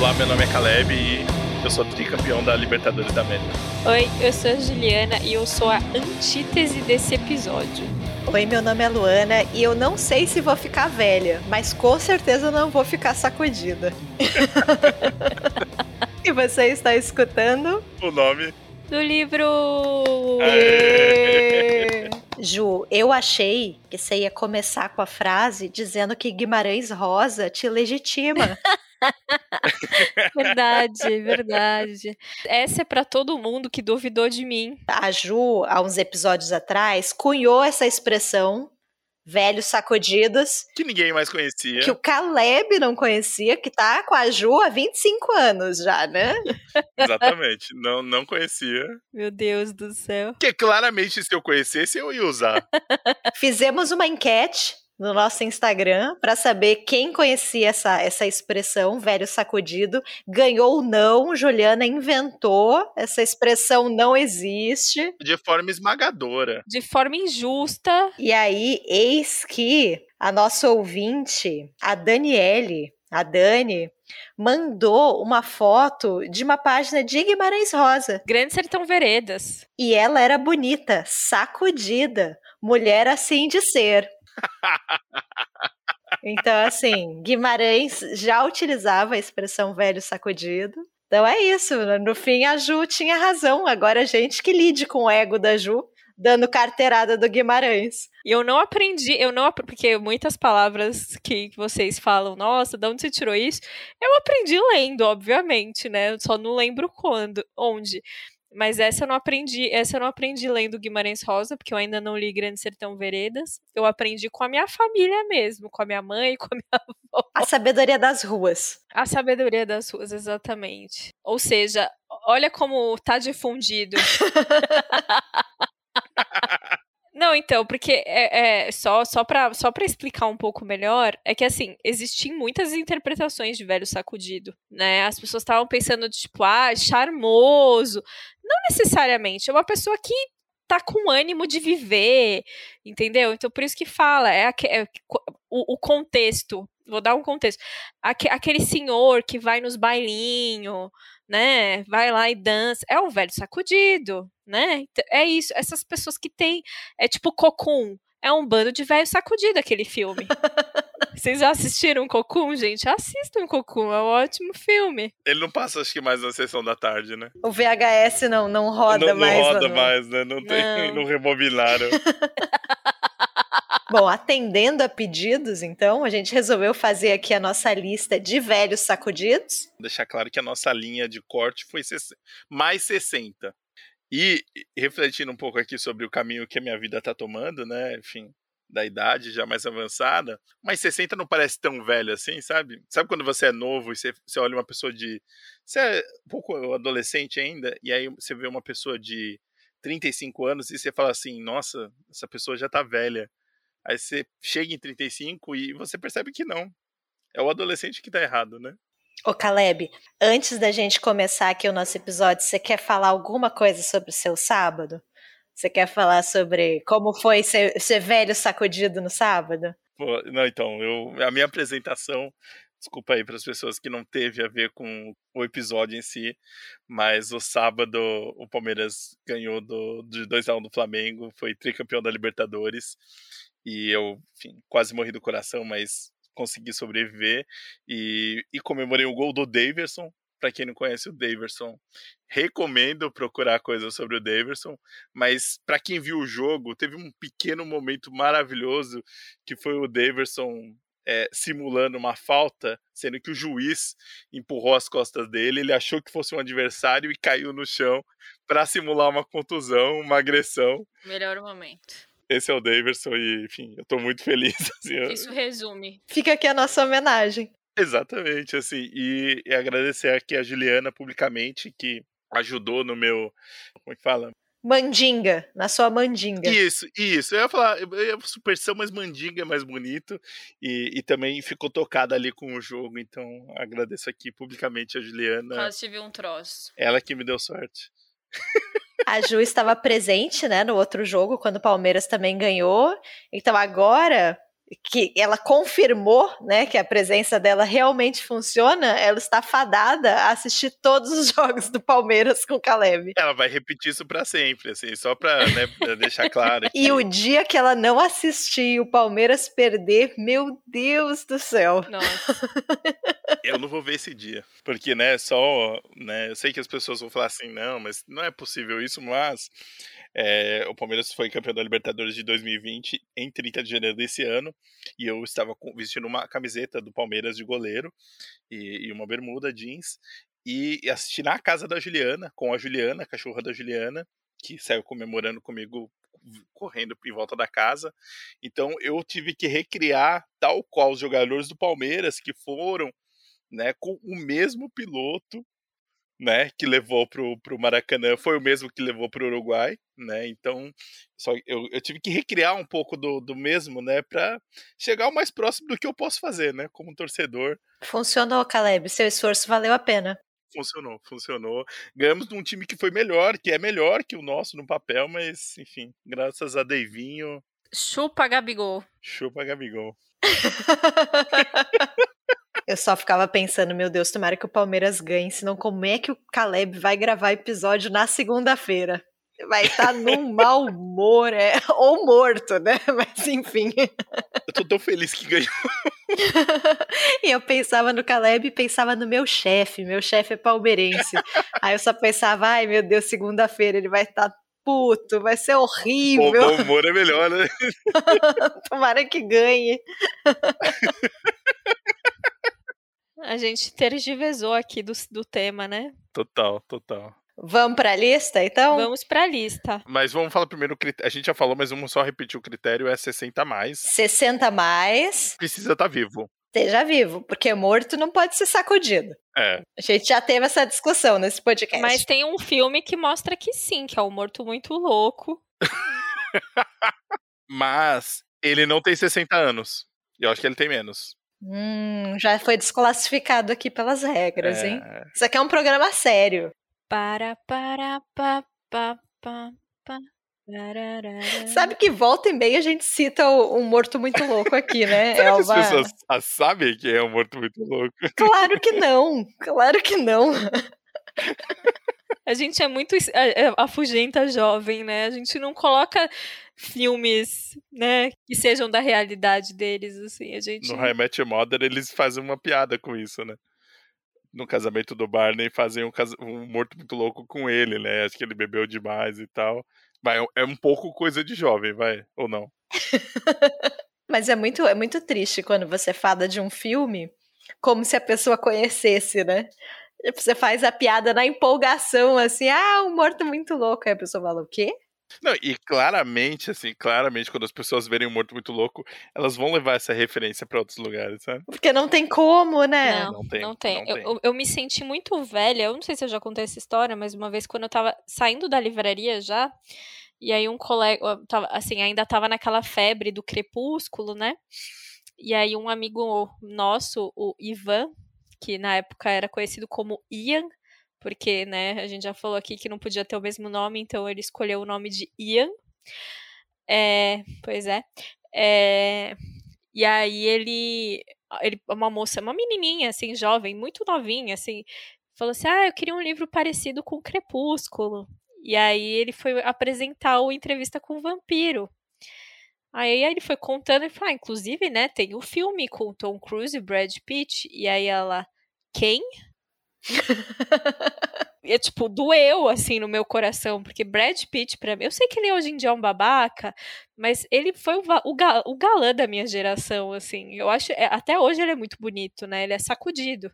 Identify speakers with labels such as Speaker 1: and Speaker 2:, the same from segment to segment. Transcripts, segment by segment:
Speaker 1: Olá, meu nome é Caleb e eu sou tricampeão da Libertadores da América.
Speaker 2: Oi, eu sou a Juliana e eu sou a antítese desse episódio.
Speaker 3: Oi, meu nome é Luana e eu não sei se vou ficar velha, mas com certeza não vou ficar sacudida. e você está escutando?
Speaker 1: O nome
Speaker 2: do livro.
Speaker 3: Aê! Ju, eu achei que você ia começar com a frase dizendo que Guimarães Rosa te legitima.
Speaker 2: verdade, verdade. Essa é para todo mundo que duvidou de mim.
Speaker 3: A Ju, há uns episódios atrás, cunhou essa expressão velhos sacudidos.
Speaker 1: Que ninguém mais conhecia.
Speaker 3: Que o Caleb não conhecia, que tá com a Ju há 25 anos já, né?
Speaker 1: Exatamente. Não, não conhecia.
Speaker 2: Meu Deus do céu.
Speaker 1: Que claramente, se eu conhecesse, eu ia usar.
Speaker 3: Fizemos uma enquete no nosso Instagram para saber quem conhecia essa, essa expressão, velho sacudido. Ganhou não, Juliana inventou, essa expressão não existe.
Speaker 1: De forma esmagadora.
Speaker 2: De forma injusta.
Speaker 3: E aí, eis que a nossa ouvinte, a Daniele, a Dani, mandou uma foto de uma página de Guimarães Rosa.
Speaker 2: Grande Sertão Veredas.
Speaker 3: E ela era bonita, sacudida, mulher assim de ser. Então, assim, Guimarães já utilizava a expressão velho sacudido. Então é isso. No fim, a Ju tinha razão. Agora a gente que lide com o ego da Ju, dando carteirada do Guimarães.
Speaker 2: E eu não aprendi, eu não porque muitas palavras que, vocês falam, nossa, de onde você tirou isso? Eu aprendi lendo, obviamente, né? Eu só não lembro quando, onde. Mas essa eu não aprendi, essa eu não aprendi lendo Guimarães Rosa, porque eu ainda não li Grande Sertão Veredas. Eu aprendi com a minha família mesmo, com a minha mãe, com a minha avó.
Speaker 3: A sabedoria das ruas.
Speaker 2: A sabedoria das ruas, exatamente. Ou seja, olha como tá difundido. Não, então, porque é, é, só, só para só pra explicar um pouco melhor, é que assim, existem muitas interpretações de velho sacudido, né? As pessoas estavam pensando, tipo, ah, charmoso. Não necessariamente, é uma pessoa que tá com ânimo de viver, entendeu? Então, por isso que fala, é, é o, o, contexto. Vou dar um contexto. Aque, aquele senhor que vai nos bailinhos, né? Vai lá e dança. É um velho sacudido, né? É isso. Essas pessoas que têm. É tipo Cocum. É um bando de velho sacudido aquele filme. Vocês já assistiram Cocum, gente? Assistam Cocum, é um ótimo filme.
Speaker 1: Ele não passa, acho que mais na sessão da tarde, né?
Speaker 3: O VHS não, não roda
Speaker 1: não,
Speaker 3: mais.
Speaker 1: Não roda mais, né? Não, tem, não. não rebobinaram.
Speaker 3: Bom, atendendo a pedidos, então, a gente resolveu fazer aqui a nossa lista de velhos sacudidos.
Speaker 1: Vou deixar claro que a nossa linha de corte foi mais 60. E refletindo um pouco aqui sobre o caminho que a minha vida está tomando, né? Enfim, da idade já mais avançada, mas 60 não parece tão velho assim, sabe? Sabe quando você é novo e você, você olha uma pessoa de. Você é um pouco adolescente ainda, e aí você vê uma pessoa de 35 anos e você fala assim: nossa, essa pessoa já tá velha. Aí você chega em 35 e você percebe que não. É o adolescente que tá errado, né?
Speaker 3: Ô Caleb, antes da gente começar aqui o nosso episódio, você quer falar alguma coisa sobre o seu sábado? Você quer falar sobre como foi ser, ser velho sacudido no sábado?
Speaker 1: Pô, não, então, eu, a minha apresentação, desculpa aí para as pessoas que não teve a ver com o episódio em si, mas o sábado o Palmeiras ganhou do, de 2x1 do Flamengo, foi tricampeão da Libertadores. E eu, enfim, quase morri do coração, mas consegui sobreviver. E, e comemorei o gol do Daverson. Para quem não conhece o Daverson, recomendo procurar coisas sobre o Daverson. Mas para quem viu o jogo, teve um pequeno momento maravilhoso que foi o Daverson é, simulando uma falta, sendo que o juiz empurrou as costas dele, ele achou que fosse um adversário e caiu no chão para simular uma contusão, uma agressão.
Speaker 2: Melhor momento.
Speaker 1: Esse é o Daverson e, enfim, eu tô muito feliz. Assim,
Speaker 2: Isso resume.
Speaker 3: Fica aqui a nossa homenagem.
Speaker 1: Exatamente, assim, e, e agradecer aqui a Juliana publicamente, que ajudou no meu, como é que fala?
Speaker 3: Mandinga, na sua mandinga.
Speaker 1: Isso, isso. Eu ia falar, eu ia superstição, mas mandinga é mais bonito. E, e também ficou tocada ali com o jogo. Então agradeço aqui publicamente a Juliana.
Speaker 2: Quase tive um troço.
Speaker 1: Ela que me deu sorte.
Speaker 3: A Ju estava presente, né, no outro jogo, quando o Palmeiras também ganhou. Então agora que ela confirmou, né, que a presença dela realmente funciona, ela está fadada a assistir todos os jogos do Palmeiras com o Caleb.
Speaker 1: Ela vai repetir isso para sempre, assim, só para né, deixar claro.
Speaker 3: Que... E o dia que ela não assistir o Palmeiras perder, meu Deus do céu.
Speaker 2: Nossa.
Speaker 1: eu não vou ver esse dia, porque, né, só, né, eu sei que as pessoas vão falar assim, não, mas não é possível isso, mas é, o Palmeiras foi campeão da Libertadores de 2020 em 30 de janeiro desse ano e eu estava vestindo uma camiseta do Palmeiras de goleiro e, e uma bermuda jeans e assisti na casa da Juliana, com a Juliana, a cachorra da Juliana, que saiu comemorando comigo correndo em volta da casa. Então eu tive que recriar tal qual os jogadores do Palmeiras que foram, né, com o mesmo piloto né, que levou pro, pro Maracanã foi o mesmo que levou pro Uruguai, né? Então, só eu, eu tive que recriar um pouco do, do mesmo, né, para chegar o mais próximo do que eu posso fazer, né, como torcedor.
Speaker 3: Funcionou, Caleb, seu esforço valeu a pena.
Speaker 1: Funcionou, funcionou. Ganhamos de um time que foi melhor, que é melhor que o nosso no papel, mas enfim, graças a Deivinho.
Speaker 2: Chupa Gabigol.
Speaker 1: Chupa Gabigol.
Speaker 3: Eu só ficava pensando, meu Deus, tomara que o Palmeiras ganhe, senão como é que o Caleb vai gravar episódio na segunda-feira? Vai estar tá num mau humor, é, ou morto, né? Mas enfim.
Speaker 1: Eu tô tão feliz que ganhou.
Speaker 3: e eu pensava no Caleb e pensava no meu chefe. Meu chefe é palmeirense. Aí eu só pensava, ai meu Deus, segunda-feira ele vai estar tá puto, vai ser horrível. O
Speaker 1: bom humor é melhor, né?
Speaker 3: Tomara que ganhe.
Speaker 2: A gente tergiversou aqui do, do tema, né?
Speaker 1: Total, total.
Speaker 3: Vamos para a lista, então?
Speaker 2: Vamos para a lista.
Speaker 1: Mas vamos falar primeiro, a gente já falou, mas vamos só repetir o critério, é 60 mais.
Speaker 3: 60 mais.
Speaker 1: Precisa estar tá vivo.
Speaker 3: Esteja vivo, porque morto não pode ser sacudido.
Speaker 1: É.
Speaker 3: A gente já teve essa discussão nesse podcast.
Speaker 2: Mas tem um filme que mostra que sim, que é o Morto Muito Louco.
Speaker 1: mas ele não tem 60 anos. Eu acho que ele tem menos.
Speaker 3: Hum, já foi desclassificado aqui pelas regras, é... hein? Isso aqui é um programa sério.
Speaker 2: Para, para, pa, pa, pa, pa.
Speaker 3: Sabe que volta e meia a gente cita um morto muito louco aqui, né?
Speaker 1: Será que as pessoas sabem que é um morto muito louco?
Speaker 3: Claro que não, claro que não.
Speaker 2: A gente é muito é, é, afugenta jovem, né? A gente não coloca filmes, né, que sejam da realidade deles, assim, a gente...
Speaker 1: No High Match Mother eles fazem uma piada com isso, né? No casamento do Barney fazem um, cas... um morto muito louco com ele, né? Acho que ele bebeu demais e tal. Vai, é um pouco coisa de jovem, vai, ou não?
Speaker 3: Mas é muito, é muito triste quando você fala de um filme como se a pessoa conhecesse, né? Você faz a piada na empolgação, assim, ah, um morto muito louco. Aí a pessoa fala, o quê?
Speaker 1: Não, e claramente, assim, claramente, quando as pessoas verem um morto muito louco, elas vão levar essa referência para outros lugares, sabe?
Speaker 3: Porque não tem como, né?
Speaker 2: Não, não tem. Não tem. Não eu, tem. Eu, eu, me senti muito velha, eu não sei se eu já contei essa história, mas uma vez quando eu tava saindo da livraria já, e aí um colega, tava, assim, ainda tava naquela febre do crepúsculo, né? E aí um amigo nosso, o Ivan, que na época era conhecido como Ian, porque, né, a gente já falou aqui que não podia ter o mesmo nome, então ele escolheu o nome de Ian. É, pois é. é e aí ele, ele, uma moça, uma menininha, assim, jovem, muito novinha, assim, falou assim, ah, eu queria um livro parecido com Crepúsculo. E aí ele foi apresentar o Entrevista com o Vampiro. Aí ele foi contando e falou, ah, inclusive, né, tem o filme com Tom Cruise e Brad Pitt. E aí ela, quem? e é tipo, doeu assim no meu coração, porque Brad Pitt, pra mim, eu sei que ele hoje em dia é um babaca, mas ele foi o, o, o galã da minha geração, assim. Eu acho, é, até hoje ele é muito bonito, né? Ele é sacudido.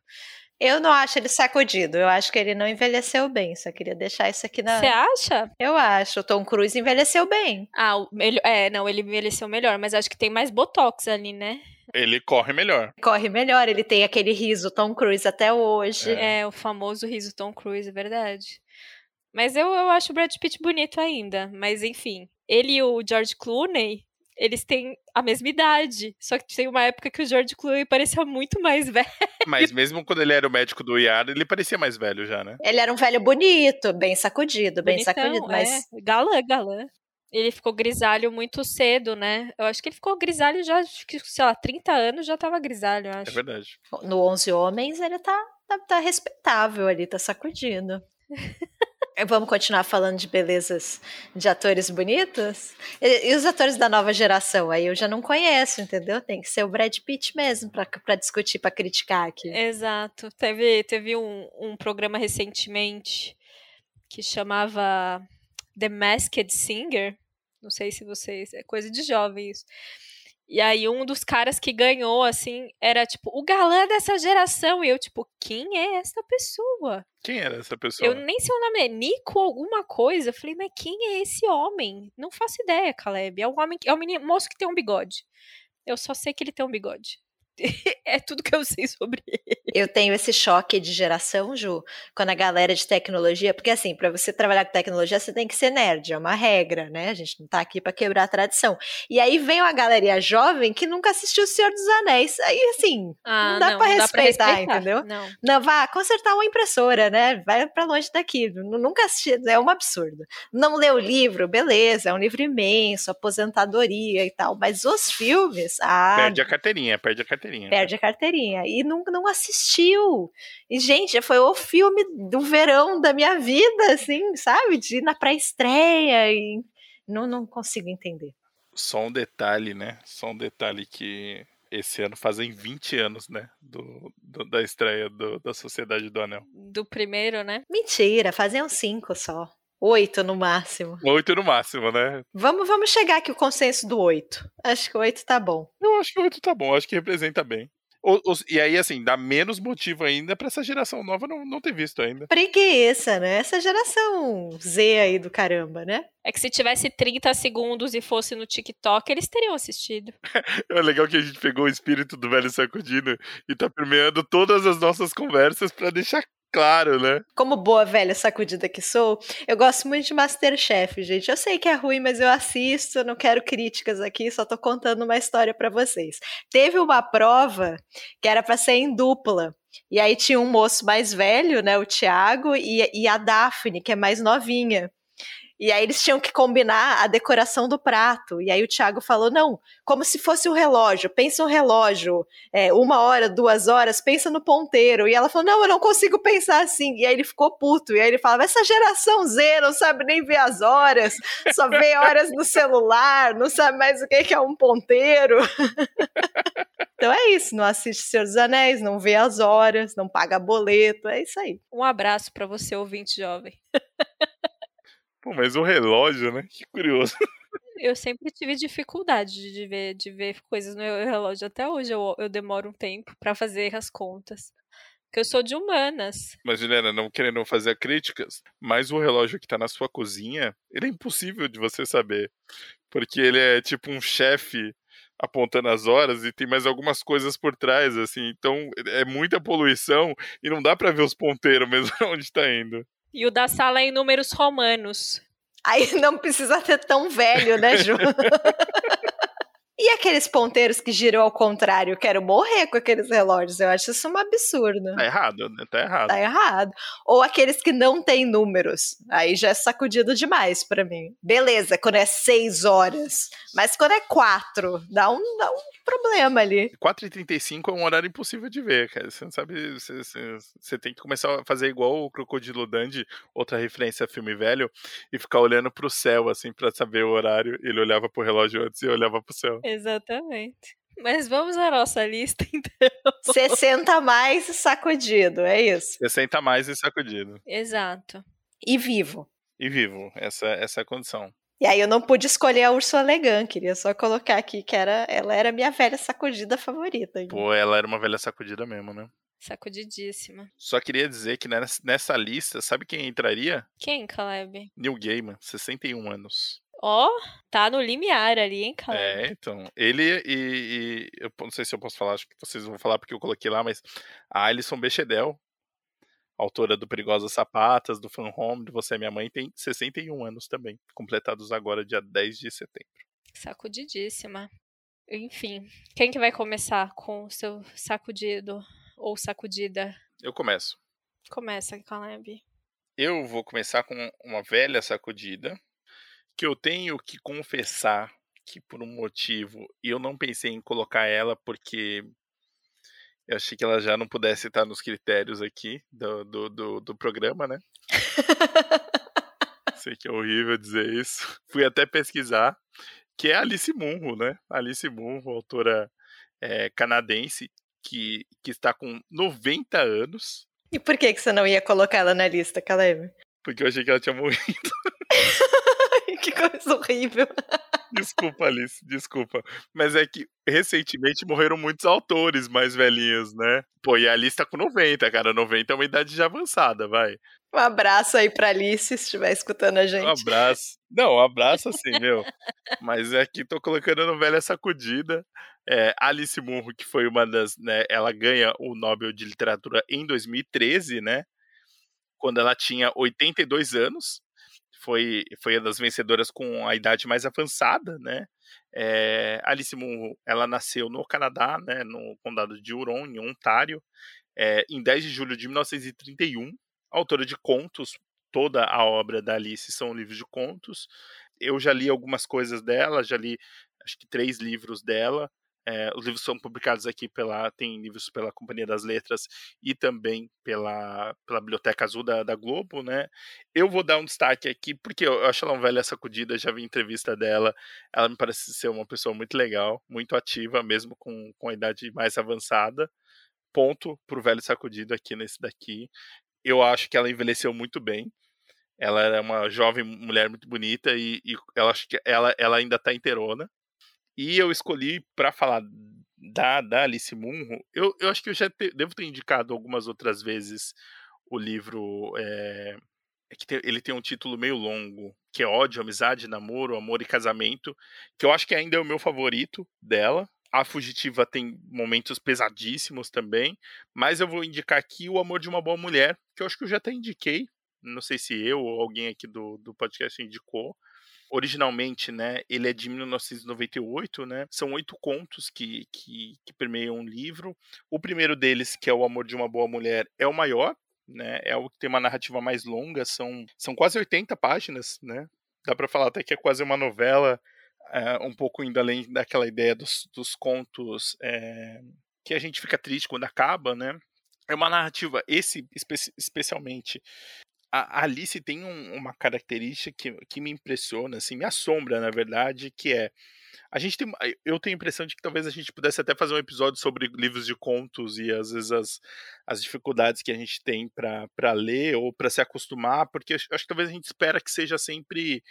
Speaker 3: Eu não acho ele sacudido. Eu acho que ele não envelheceu bem. Só queria deixar isso aqui na.
Speaker 2: Você acha?
Speaker 3: Eu acho. O Tom Cruise envelheceu bem.
Speaker 2: Ah, ele... é, não, ele envelheceu melhor, mas acho que tem mais botox ali, né?
Speaker 1: Ele corre melhor.
Speaker 3: Corre melhor, ele tem aquele riso Tom Cruise até hoje.
Speaker 2: É, é o famoso riso Tom Cruise, é verdade. Mas eu, eu acho o Brad Pitt bonito ainda. Mas enfim, ele e o George Clooney eles têm a mesma idade. Só que tem uma época que o George Clooney parecia muito mais velho.
Speaker 1: Mas mesmo quando ele era o médico do Iar, ele parecia mais velho já, né?
Speaker 3: Ele era um velho bonito, bem sacudido, bem Bonitão, sacudido, mas...
Speaker 2: É. Galã, galã. Ele ficou grisalho muito cedo, né? Eu acho que ele ficou grisalho já, sei lá, 30 anos já tava grisalho, eu
Speaker 1: É
Speaker 2: acho.
Speaker 1: verdade.
Speaker 3: No 11 Homens, ele tá, tá, tá respeitável ali, tá sacudindo. Vamos continuar falando de belezas de atores bonitos? E, e os atores da nova geração? Aí eu já não conheço, entendeu? Tem que ser o Brad Pitt mesmo pra discutir, pra criticar aqui.
Speaker 2: Exato. Teve, teve um, um programa recentemente que chamava The Masked Singer. Não sei se vocês. É coisa de jovem isso. E aí, um dos caras que ganhou, assim, era tipo, o galã dessa geração. E eu, tipo, quem é essa pessoa?
Speaker 1: Quem era essa pessoa?
Speaker 2: Eu nem sei o nome, é Nico alguma coisa. Eu falei, mas quem é esse homem? Não faço ideia, Caleb. É um homem, é um menino, moço que tem um bigode. Eu só sei que ele tem um bigode. é tudo que eu sei sobre ele.
Speaker 3: Eu tenho esse choque de geração, Ju, quando a galera de tecnologia, porque assim, para você trabalhar com tecnologia, você tem que ser nerd, é uma regra, né? A gente não tá aqui para quebrar a tradição. E aí vem uma galeria jovem que nunca assistiu O Senhor dos Anéis. Aí assim,
Speaker 2: Ah,
Speaker 3: não dá pra respeitar, entendeu?
Speaker 2: Não.
Speaker 3: não vá consertar uma impressora, né? Vai para longe daqui. Nu- Nunca assisti, é um absurdo. Não leu o livro, beleza, é um livro imenso, aposentadoria e tal, mas os filmes, ah,
Speaker 1: Perde a carteirinha, perde a carteirinha.
Speaker 3: Perde a carteirinha. E não, não assistiu. E, gente, foi o filme do verão da minha vida, assim, sabe? De ir na pré-estreia e não, não consigo entender.
Speaker 1: Só um detalhe, né? Só um detalhe que esse ano fazem 20 anos, né? Do, do- da estreia do- da Sociedade do Anel.
Speaker 2: Do primeiro, né?
Speaker 3: Mentira, faziam cinco só. Oito no máximo.
Speaker 1: Oito no máximo, né?
Speaker 3: Vamos, vamos chegar aqui o consenso do oito. Acho que oito tá bom.
Speaker 1: Eu acho que oito tá bom, acho que representa bem. O- os- e aí, assim, dá menos motivo ainda pra essa geração nova não, não ter visto ainda.
Speaker 3: Preguiça, né? Essa geração Z aí do caramba, né?
Speaker 2: É que se tivesse 30 segundos e fosse no TikTok, eles teriam assistido.
Speaker 1: É legal que a gente pegou o espírito do velho sacudino e tá permeando todas as nossas conversas pra deixar claro, né?
Speaker 3: Como boa velha sacudida que sou, eu gosto muito de Masterchef, gente. Eu sei que é ruim, mas eu assisto, não quero críticas aqui, só tô contando uma história pra vocês. Teve uma prova que era pra ser em dupla. E aí tinha um moço mais velho, né, o Thiago, e, e a Daphne, que é mais novinha. E aí eles tinham que combinar a decoração do prato. E aí o Thiago falou: não, como se fosse um relógio, pensa um relógio, é, uma hora, duas horas, pensa no ponteiro. E ela falou: não, eu não consigo pensar assim. E aí ele ficou puto. E aí ele falava: essa geração Z não sabe nem ver as horas, só vê horas no celular, não sabe mais o que é um ponteiro. então é isso, não assiste Senhor dos Anéis, não vê as horas, não paga boleto, é isso aí.
Speaker 2: Um abraço pra você, ouvinte jovem.
Speaker 1: Pô, mas o relógio, né? Que curioso.
Speaker 2: Eu sempre tive dificuldade de ver, de ver coisas no relógio. Até hoje eu, eu demoro um tempo pra fazer as contas. Porque eu sou de humanas.
Speaker 1: Mas, Juliana, não querendo fazer críticas, mas o relógio que tá na sua cozinha, ele é impossível de você saber. Porque ele é tipo um chefe apontando as horas e tem mais algumas coisas por trás, assim. Então, é muita poluição e não dá pra ver os ponteiros mesmo onde tá indo.
Speaker 2: E o da sala é em números romanos.
Speaker 3: Aí não precisa ter tão velho, né, Ju? E aqueles ponteiros que giram ao contrário? Eu quero morrer com aqueles relógios. Eu acho isso um absurdo.
Speaker 1: Tá errado, né? Tá errado.
Speaker 3: Tá errado. Ou aqueles que não têm números. Aí já é sacudido demais pra mim. Beleza, quando é seis horas. Mas quando é quatro, dá um, dá um problema ali.
Speaker 1: 4h35 é um horário impossível de ver, cara. Você não sabe. Você, você- tem que começar a fazer igual o Crocodilo Dandy, outra referência a filme velho, e ficar olhando pro céu, assim, pra saber o horário. Ele olhava pro relógio antes e olhava pro céu.
Speaker 2: Exatamente. Mas vamos à nossa lista, então.
Speaker 3: 60 a mais sacudido, é isso.
Speaker 1: 60 mais e sacudido.
Speaker 2: Exato.
Speaker 3: E vivo.
Speaker 1: E vivo. Essa, essa é a condição.
Speaker 3: E aí eu não pude escolher a Ursula Le Guin, queria só colocar aqui que era, ela era a minha velha sacudida favorita.
Speaker 1: Pô, ela era uma velha sacudida mesmo, né?
Speaker 2: Sacudidíssima.
Speaker 1: Só queria dizer que nessa, nessa lista, sabe quem entraria?
Speaker 2: Quem, Caleb?
Speaker 1: Neil Gaiman, 61 anos.
Speaker 2: Ó, tá no limiar ali, hein, Caleb?
Speaker 1: É, então. Ele e, e- Eu não sei se eu posso falar, acho que vocês vão falar porque eu coloquei lá, mas a Alison Bechdel, autora do Perigosas Sapatas, do Fan Home, do Você é Minha Mãe, tem 61 anos também, completados agora, dia 10 de setembro.
Speaker 2: Sacudidíssima. Enfim, quem que vai começar com o seu sacudido ou sacudida?
Speaker 1: Eu começo.
Speaker 2: Começa, Caleb.
Speaker 1: Eu vou começar com uma velha sacudida, que eu tenho que confessar que por um motivo eu não pensei em colocar ela porque eu achei que ela já não pudesse estar nos critérios aqui do, do, do, do programa, né? Sei que é horrível dizer isso. Fui até pesquisar, que é Alice Munro, né? Alice Munro, autora é, canadense, que, que está com 90 anos.
Speaker 3: E por que, que você não ia colocar ela na lista, Caleb?
Speaker 1: Porque eu achei que ela tinha morrido.
Speaker 3: que coisa horrível.
Speaker 1: Desculpa, Alice, desculpa. Mas é que recentemente morreram muitos autores mais velhinhos, né? Pô, e a Alice tá com 90, cara. 90 é uma idade já avançada, vai.
Speaker 3: Um abraço aí pra Alice, se estiver escutando a gente.
Speaker 1: Um abraço. Não, um abraço assim, meu. Mas é que tô colocando no velho sacudida. É, Alice Munro, que foi uma das. Né, ela ganha o Nobel de Literatura em 2013, né? Quando ela tinha 82 anos foi, foi uma das vencedoras com a idade mais avançada, né? É, Alice Munro, ela nasceu no Canadá, né, no condado de Huron, em Ontário, é, em 10 de julho de 1931, autora de contos, toda a obra da Alice são livros de contos. Eu já li algumas coisas dela, já li acho que três livros dela, é, os livros são publicados aqui pela. Tem livros pela Companhia das Letras e também pela, pela Biblioteca Azul da, da Globo, né? Eu vou dar um destaque aqui, porque eu, acho ela uma velha sacudida, já vi entrevista dela. Ela me parece ser uma pessoa muito legal, muito ativa, mesmo com, com a idade mais avançada. Ponto pro velho sacudido aqui nesse daqui. Eu acho que ela envelheceu muito bem. Ela é uma jovem mulher muito bonita e, e eu acho que ela, ela ainda tá inteirona. E eu escolhi para falar da, da Alice Munro. Eu, eu acho que eu já te, devo ter indicado algumas outras vezes o livro. É, é que tem, ele tem um título meio longo, que é Ódio, Amizade, Namoro, Amor e Casamento, que eu acho que ainda é o meu favorito dela. A Fugitiva tem momentos pesadíssimos também, mas eu vou indicar aqui O Amor de uma Boa Mulher, que eu acho que eu já até indiquei. Não sei se eu ou alguém aqui do, do podcast indicou originalmente, né, ele é de 1998, né? São oito contos que, que, que permeiam o livro. O primeiro deles, que é O Amor de uma Boa Mulher, é o maior, né? É o que tem uma narrativa mais longa, são, são quase 80 páginas, né? Dá para falar até que é quase uma novela, é, um pouco indo além daquela ideia dos, dos contos é, que a gente fica triste quando acaba, né? É uma narrativa, esse espe especialmente, a Alice tem um, uma característica que, que me impressiona, assim, me assombra, na verdade, que é a gente tem, eu tenho a impressão de que talvez a gente pudesse até fazer um episódio sobre livros de contos e às vezes as, as dificuldades que a gente tem para ler ou para se acostumar, porque acho que talvez a gente espera que seja sempre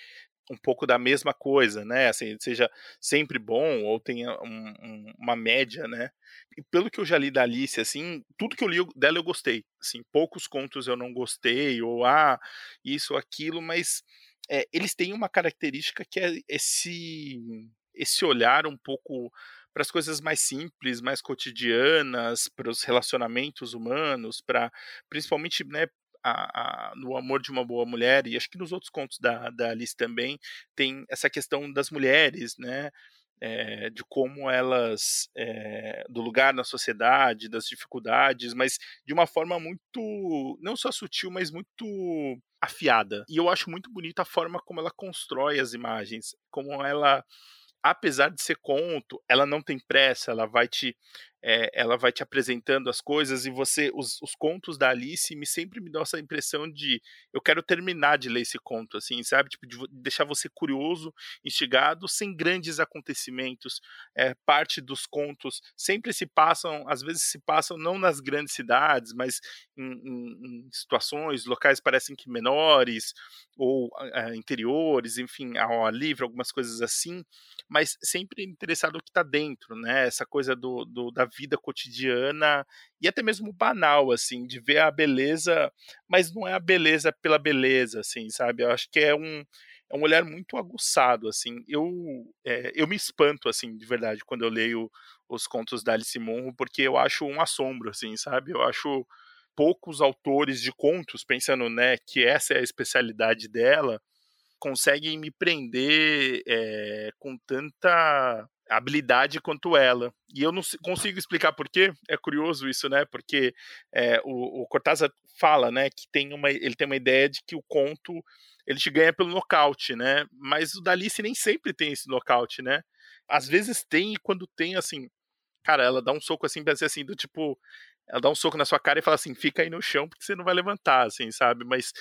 Speaker 1: um pouco da mesma coisa, né? Assim, seja sempre bom ou tenha um, um, uma média, né? E pelo que eu já li da Alice, assim, tudo que eu li dela eu gostei. Assim, poucos contos eu não gostei ou ah, isso ou aquilo, mas é, eles têm uma característica que é esse esse olhar um pouco para as coisas mais simples, mais cotidianas, para os relacionamentos humanos, para principalmente né, a, a, no Amor de uma Boa Mulher, e acho que nos outros contos da, da Alice também, tem essa questão das mulheres, né? É, de como elas, é, do lugar na sociedade, das dificuldades, mas de uma forma muito, não só sutil, mas muito afiada. E eu acho muito bonita a forma como ela constrói as imagens, como ela apesar de ser conto, ela não tem pressa, ela vai te é, ela vai te apresentando as coisas e você os, os, contos da Alice me sempre me dão essa impressão de eu quero terminar de ler esse conto assim sabe? Tipo de deixar você curioso instigado sem grandes acontecimentos é, parte dos contos sempre se passam às vezes se passam não nas grandes cidades mas em, em, em situações locais parecem que menores ou é, interiores enfim ao ar livre algumas coisas assim mas sempre interessado no que está dentro né? Essa coisa do, do da vida cotidiana e até mesmo banal, assim, de ver a beleza, mas não é a beleza pela beleza, assim, sabe? Eu acho que é um, é um olhar muito aguçado, assim. Eu, é, eu me espanto, assim, de verdade, quando eu leio os contos da Alice Munro, porque eu acho um assombro, assim, sabe? Eu acho poucos autores de contos, pensando, né, que essa é a especialidade dela, conseguem me prender é, com tanta habilidade quanto ela. E eu não consigo explicar por quê. É curioso isso, né? Porque é, o, o Cortázar fala, né, que tem uma, ele tem uma ideia de que o conto ele te ganha pelo nocaute, né? Mas o da Alice nem sempre tem esse nocaute, né? Às vezes tem, e quando tem, assim, cara, ela dá um soco assim, ser assim, do tipo, ela dá um soco na sua cara e fala assim, fica aí no chão porque você não vai levantar, assim, sabe? Mas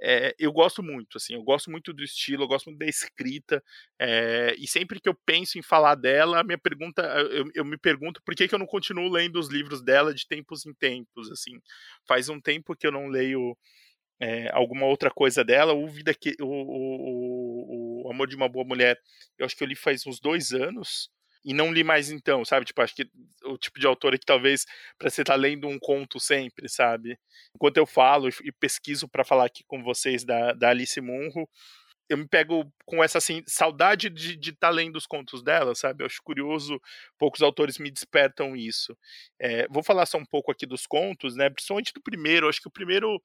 Speaker 1: é, eu gosto muito, assim, eu gosto muito do estilo, eu gosto muito da escrita, é, e sempre que eu penso em falar dela, minha pergunta, eu, eu, me pergunto por que, que eu não continuo lendo os livros dela de tempos em tempos, assim, faz um tempo que eu não leio é, alguma outra coisa dela, o Vida que o, o, o, Amor de uma Boa Mulher, eu acho que eu li faz uns dois anos, e não li mais então, sabe? Tipo, acho que o tipo de autor que talvez para você estar tá lendo um conto sempre, sabe? Enquanto eu falo e pesquiso para falar aqui com vocês da, da Alice Munro, eu me pego com essa assim, saudade de estar tá lendo os contos dela, sabe? Eu acho curioso, poucos autores me despertam isso. É, vou falar só um pouco aqui dos contos, né? Principalmente do primeiro. Acho que o primeiro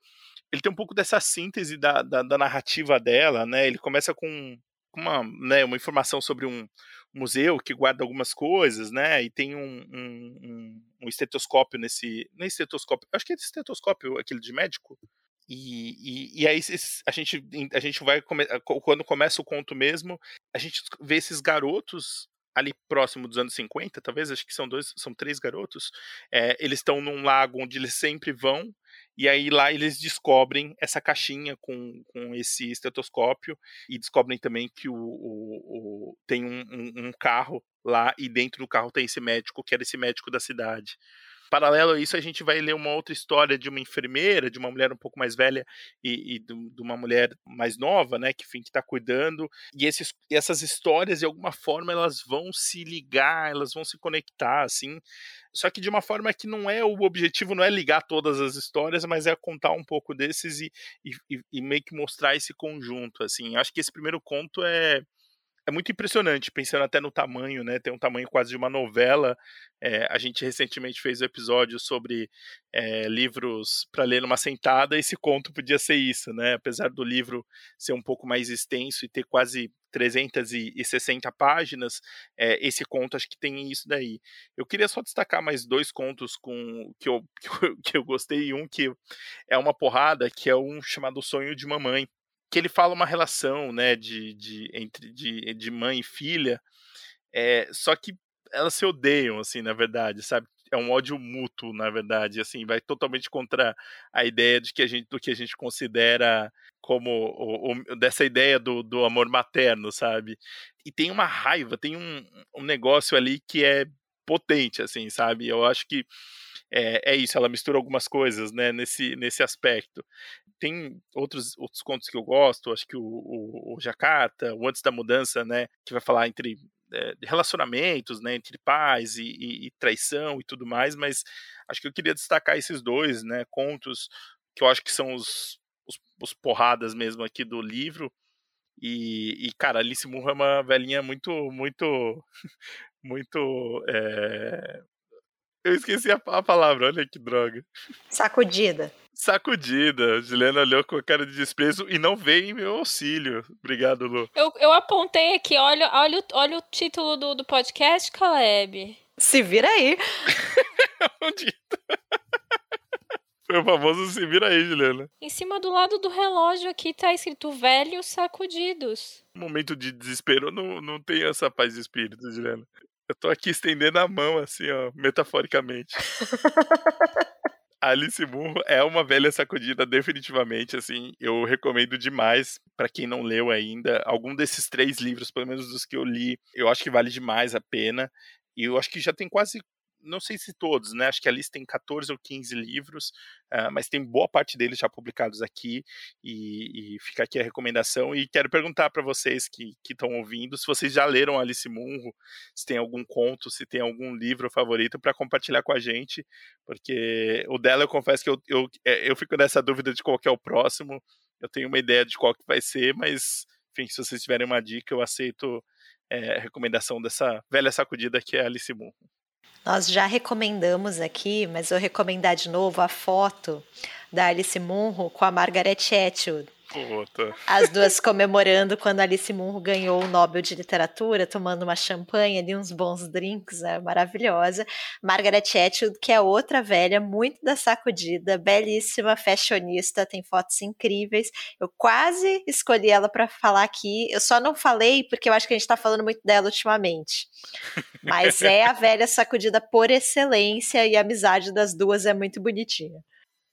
Speaker 1: ele tem um pouco dessa síntese da, da, da narrativa dela, né? Ele começa com uma, né, uma informação sobre um museu que guarda algumas coisas, né? E tem um, um, um estetoscópio nesse. Não é estetoscópio, acho que é estetoscópio, aquele de médico. E, e, e, aí a gente, a gente vai. Quando começa o conto mesmo, a gente vê esses garotos ali próximo dos anos 50, talvez, acho que são dois, são três garotos. É, eles estão num lago onde eles sempre vão, e aí lá eles descobrem essa caixinha com, com esse estetoscópio e descobrem também que o, o, o tem um, um, um, carro lá e dentro do carro tem esse médico, que era esse médico da cidade. Paralelo a isso, a gente vai ler uma outra história de uma enfermeira, de uma mulher um pouco mais velha e, e de, uma mulher mais nova, né, que está cuidando. E esses, essas histórias, de alguma forma, elas vão se ligar, elas vão se conectar, assim. Só que de uma forma que não é o objetivo, não é ligar todas as histórias, mas é contar um pouco desses e, e, e meio que mostrar esse conjunto, assim. Acho que esse primeiro conto é é muito impressionante, pensando até no tamanho, né? Tem um tamanho quase de uma novela. É, a gente recentemente fez um episódio sobre é, livros para ler numa sentada. Esse conto podia ser isso, né? Apesar do livro ser um pouco mais extenso e ter quase 360 páginas, é, esse conto acho que tem isso daí. Eu queria só destacar mais dois contos com que eu, que eu gostei e um que é uma porrada, que é um chamado Sonho de Mamãe que ele fala uma relação, né, de, de entre de, de mãe e filha, é, só que elas se odeiam, assim, na verdade, sabe? É um ódio mútuo, na verdade, assim, vai totalmente contra a ideia de que a gente, do que a gente considera como o, o, dessa ideia do, do amor materno, sabe? E tem uma raiva, tem um, um negócio ali que é potente, assim, sabe? Eu acho que é, é, isso, ela mistura algumas coisas, né, nesse, nesse aspecto. Tem outros, outros contos que eu gosto, acho que o, o, o Jacarta, o Antes da Mudança, né, que vai falar entre é, relacionamentos, né, entre pais e, e, e, traição e tudo mais, mas acho que eu queria destacar esses dois, né, contos que eu acho que são os, os, os porradas mesmo aqui do livro, e, e, cara, Alice Murro é uma velhinha muito, muito, muito é, eu esqueci a, a palavra, olha que droga.
Speaker 3: Sacudida.
Speaker 1: Sacudida. Juliana olhou com a cara de desprezo e não veio em meu auxílio. Obrigado, Lu.
Speaker 2: Eu, eu apontei aqui, olha, olha, olha o título do, do podcast, Caleb.
Speaker 3: Se vira aí.
Speaker 1: Onde? Foi o famoso se vira aí, Juliana.
Speaker 2: Em cima do lado do relógio aqui tá escrito velhos sacudidos.
Speaker 1: Momento de desespero não, não tem essa paz de espírito, Juliana. Eu tô aqui estendendo a mão, assim, ó, metaforicamente. Alice Munro é uma velha sacudida, definitivamente, assim, eu recomendo demais para quem não leu ainda. Algum desses três livros, pelo menos dos que eu li, eu acho que vale demais a pena. E eu acho que já tem quase não sei se todos, né? Acho que a lista tem 14 ou 15 livros, uh, mas tem boa parte deles já publicados aqui, e, e fica aqui a recomendação. E quero perguntar para vocês que estão ouvindo se vocês já leram Alice Munro, se tem algum conto, se tem algum livro favorito para compartilhar com a gente, porque o dela eu confesso que eu, eu, é, eu fico nessa dúvida de qual é o próximo. Eu tenho uma ideia de qual que vai ser, mas enfim, se vocês tiverem uma dica, eu aceito é, recomendação dessa velha sacudida que é Alice Munro.
Speaker 3: Nós já recomendamos aqui, mas vou recomendar de novo a foto da Alice Munro com a Margaret Atwood.
Speaker 1: Puta.
Speaker 3: As duas comemorando quando Alice Munro ganhou o Nobel de Literatura, tomando uma champanhe ali, uns bons drinks, é maravilhosa. Margaret Atwood, que é outra velha, muito da sacudida, belíssima, fashionista, tem fotos incríveis. Eu quase escolhi ela para falar aqui, eu só não falei porque eu acho que a gente tá falando muito dela ultimamente. Mas é a velha sacudida por excelência e a amizade das duas é muito bonitinha.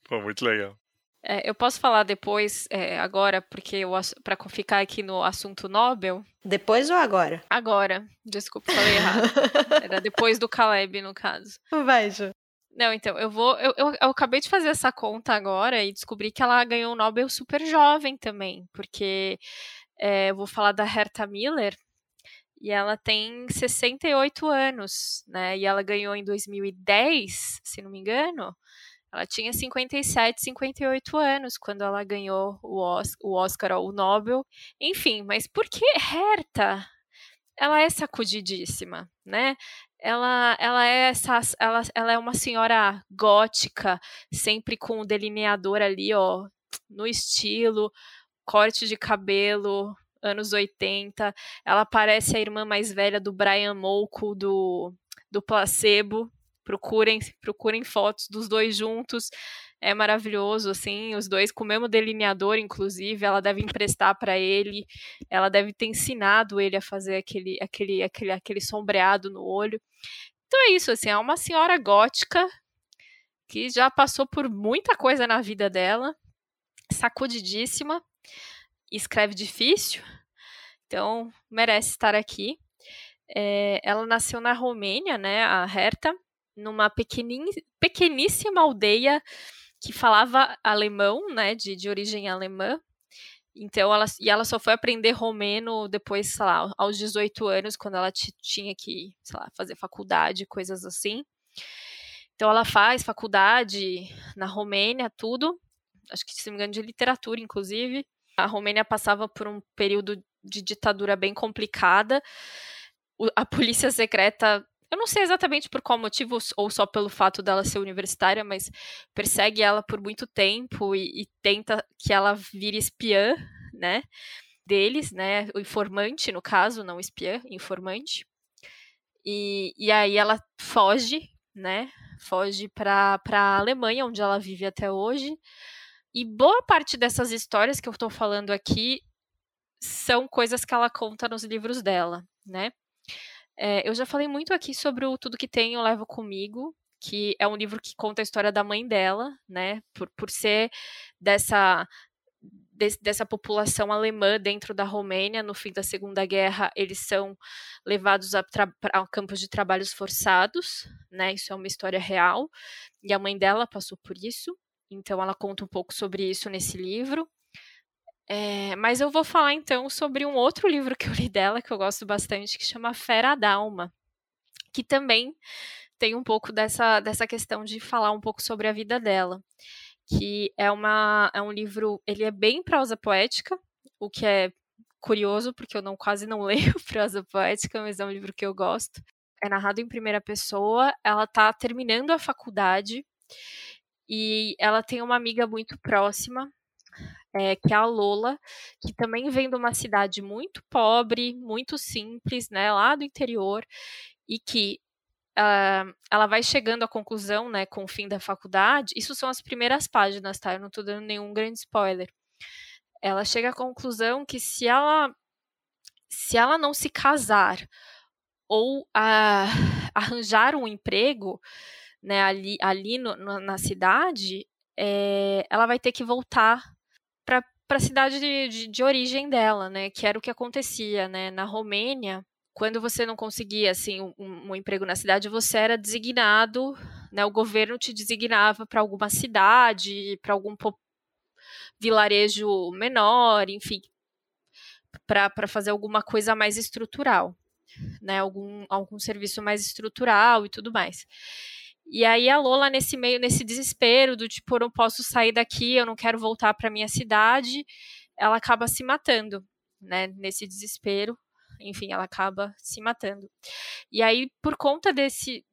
Speaker 1: Pô, muito legal.
Speaker 2: É, eu posso falar depois, é, agora, porque para ficar aqui no assunto Nobel.
Speaker 3: Depois ou agora?
Speaker 2: Agora. Desculpa, falei errado. Era depois do Caleb, no caso.
Speaker 3: Vai, Ju.
Speaker 2: Não, então, eu vou. Eu, eu, eu, acabei de fazer essa conta agora e descobri que ela ganhou o Nobel super jovem também, porque é, eu vou falar da Herta Miller, e ela tem 68 anos, né? E ela ganhou em 2010, se não me engano. Ela tinha 57, 58 anos quando ela ganhou o Oscar, o Oscar ou o Nobel. Enfim, mas por que Herta? Ela é sacudidíssima, né? Ela, ela é essa, ela, ela é uma senhora gótica, sempre com o delineador ali, ó, no estilo, corte de cabelo, anos 80. Ela parece a irmã mais velha do Brian Molko do, do Placebo, Procurem, procurem fotos dos dois juntos. É maravilhoso, assim, os dois com o mesmo delineador, inclusive. Ela deve emprestar para ele, ela deve ter ensinado ele a fazer aquele, aquele, aquele, aquele sombreado no olho. Então é isso, assim, é uma senhora gótica que já passou por muita coisa na vida dela, sacudidíssima, escreve difícil, então merece estar aqui. É, ela nasceu na Romênia, né, a Herta, numa pequeníssima aldeia que falava alemão, né, de, de origem alemã. Então ela e ela só foi aprender romeno depois, sei lá, aos 18 anos, quando ela tinha que, sei lá, fazer faculdade, coisas assim. Então ela faz faculdade na Romênia, tudo. Acho que se não me engano de literatura, inclusive. A Romênia passava por um período de ditadura bem complicada. a polícia secreta eu não sei exatamente por qual motivo, ou só pelo fato dela ser universitária, mas persegue ela por muito tempo e, e tenta que ela vire espiã, né? Deles, né? O informante, no caso, não espiã, informante. E, e aí ela foge, né? Foge para a Alemanha, onde ela vive até hoje. E boa parte dessas histórias que eu estou falando aqui são coisas que ela conta nos livros dela, né? É, eu já falei muito aqui sobre o Tudo Que Tenho Levo Comigo, que é um livro que conta a história da mãe dela, né? Por, por ser dessa, de, dessa população alemã dentro da Romênia, no fim da Segunda Guerra, eles são levados a, a campos de trabalhos forçados, né? Isso é uma história real. E a mãe dela passou por isso. Então ela conta um pouco sobre isso nesse livro. É, mas eu vou falar então sobre um outro livro que eu li dela, que eu gosto bastante, que chama Fera Dalma, que também tem um pouco dessa, dessa questão de falar um pouco sobre a vida dela. Que é, uma, é um livro, ele é bem prosa poética, o que é curioso, porque eu não quase não leio prosa poética, mas é um livro que eu gosto. É narrado em primeira pessoa, ela está terminando a faculdade e ela tem uma amiga muito próxima é, que é a Lola, que também vem de uma cidade muito pobre, muito simples, né, lá do interior, e que uh, ela vai chegando à conclusão, né, com o fim da faculdade. Isso são as primeiras páginas, tá? Eu não estou dando nenhum grande spoiler. Ela chega à conclusão que se ela se ela não se casar ou uh, arranjar um emprego, né, ali, ali no, na cidade, é, ela vai ter que voltar para a cidade de, de, de, origem dela, né? Que era o que acontecia, né? Na Romênia, quando você não conseguia assim um, um emprego na cidade, você era designado, né? O governo te designava para alguma cidade, para algum vilarejo menor, enfim, para fazer alguma coisa mais estrutural, né? Algum algum serviço mais estrutural e tudo mais. E aí a Lola nesse meio, nesse desespero do tipo, eu não posso sair daqui, eu não quero voltar para minha cidade, ela acaba se matando, né? Nesse desespero, enfim, ela acaba se matando. E aí por conta desse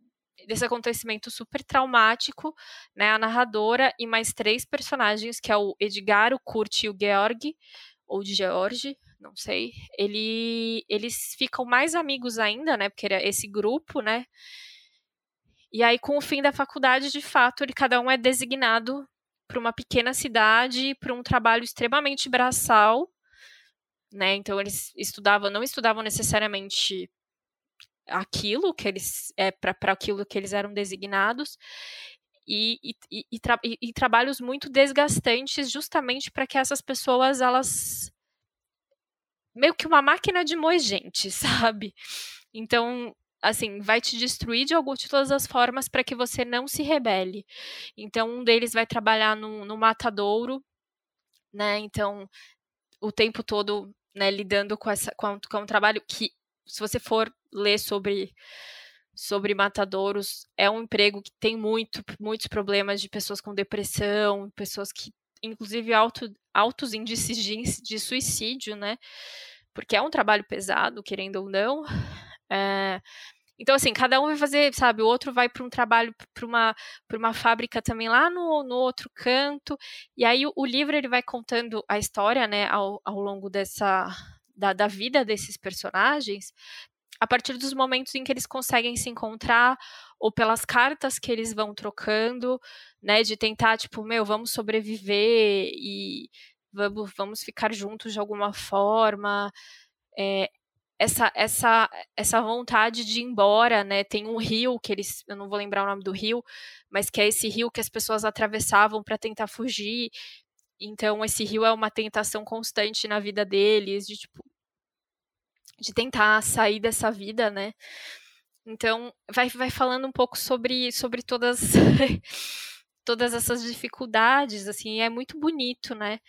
Speaker 2: desse acontecimento super traumático, né, a narradora e mais três personagens, que é o Edgar, o Kurt e o Georg, ou George, não sei, ele, eles ficam mais amigos ainda, né, porque era esse grupo, né, e aí com o fim da faculdade, de fato, ele cada um é designado para uma pequena cidade, para um trabalho extremamente braçal, né, então eles estudavam, não estudavam necessariamente aquilo que eles é para aquilo que eles eram designados e, e, e, tra e trabalhos muito desgastantes justamente para que essas pessoas elas meio que uma máquina de moer gente, sabe? Então, assim, vai te destruir de, algum, de todas as formas para que você não se rebele. Então, um deles vai trabalhar no, no matadouro, né? Então, o tempo todo, né, lidando com, essa, com, com um trabalho que se você for ler sobre sobre matadouros, é um emprego que tem muito, muitos problemas de pessoas com depressão, pessoas que, inclusive, alto, altos índices de, de suicídio, né? Porque é um trabalho pesado, querendo ou não. É, então, assim, cada um vai fazer, sabe? O outro vai para um trabalho, para uma, uma fábrica também lá no, no outro canto. E aí o, o livro ele vai contando a história, né, ao, ao longo dessa, da, da vida desses personagens, a partir dos momentos em que eles conseguem se encontrar, ou pelas cartas que eles vão trocando, né, de tentar, tipo, meu, vamos sobreviver e vamos, vamos ficar juntos de alguma forma. É, essa, essa, essa vontade de ir embora, né? Tem um rio que eles, eu não vou lembrar o nome do rio, mas que é esse rio que as pessoas atravessavam para tentar fugir. Então, esse rio é uma tentação constante na vida deles, de tipo, de tentar sair dessa vida, né? Então, vai, vai falando um pouco sobre, sobre todas, todas essas dificuldades, assim, é muito bonito, né?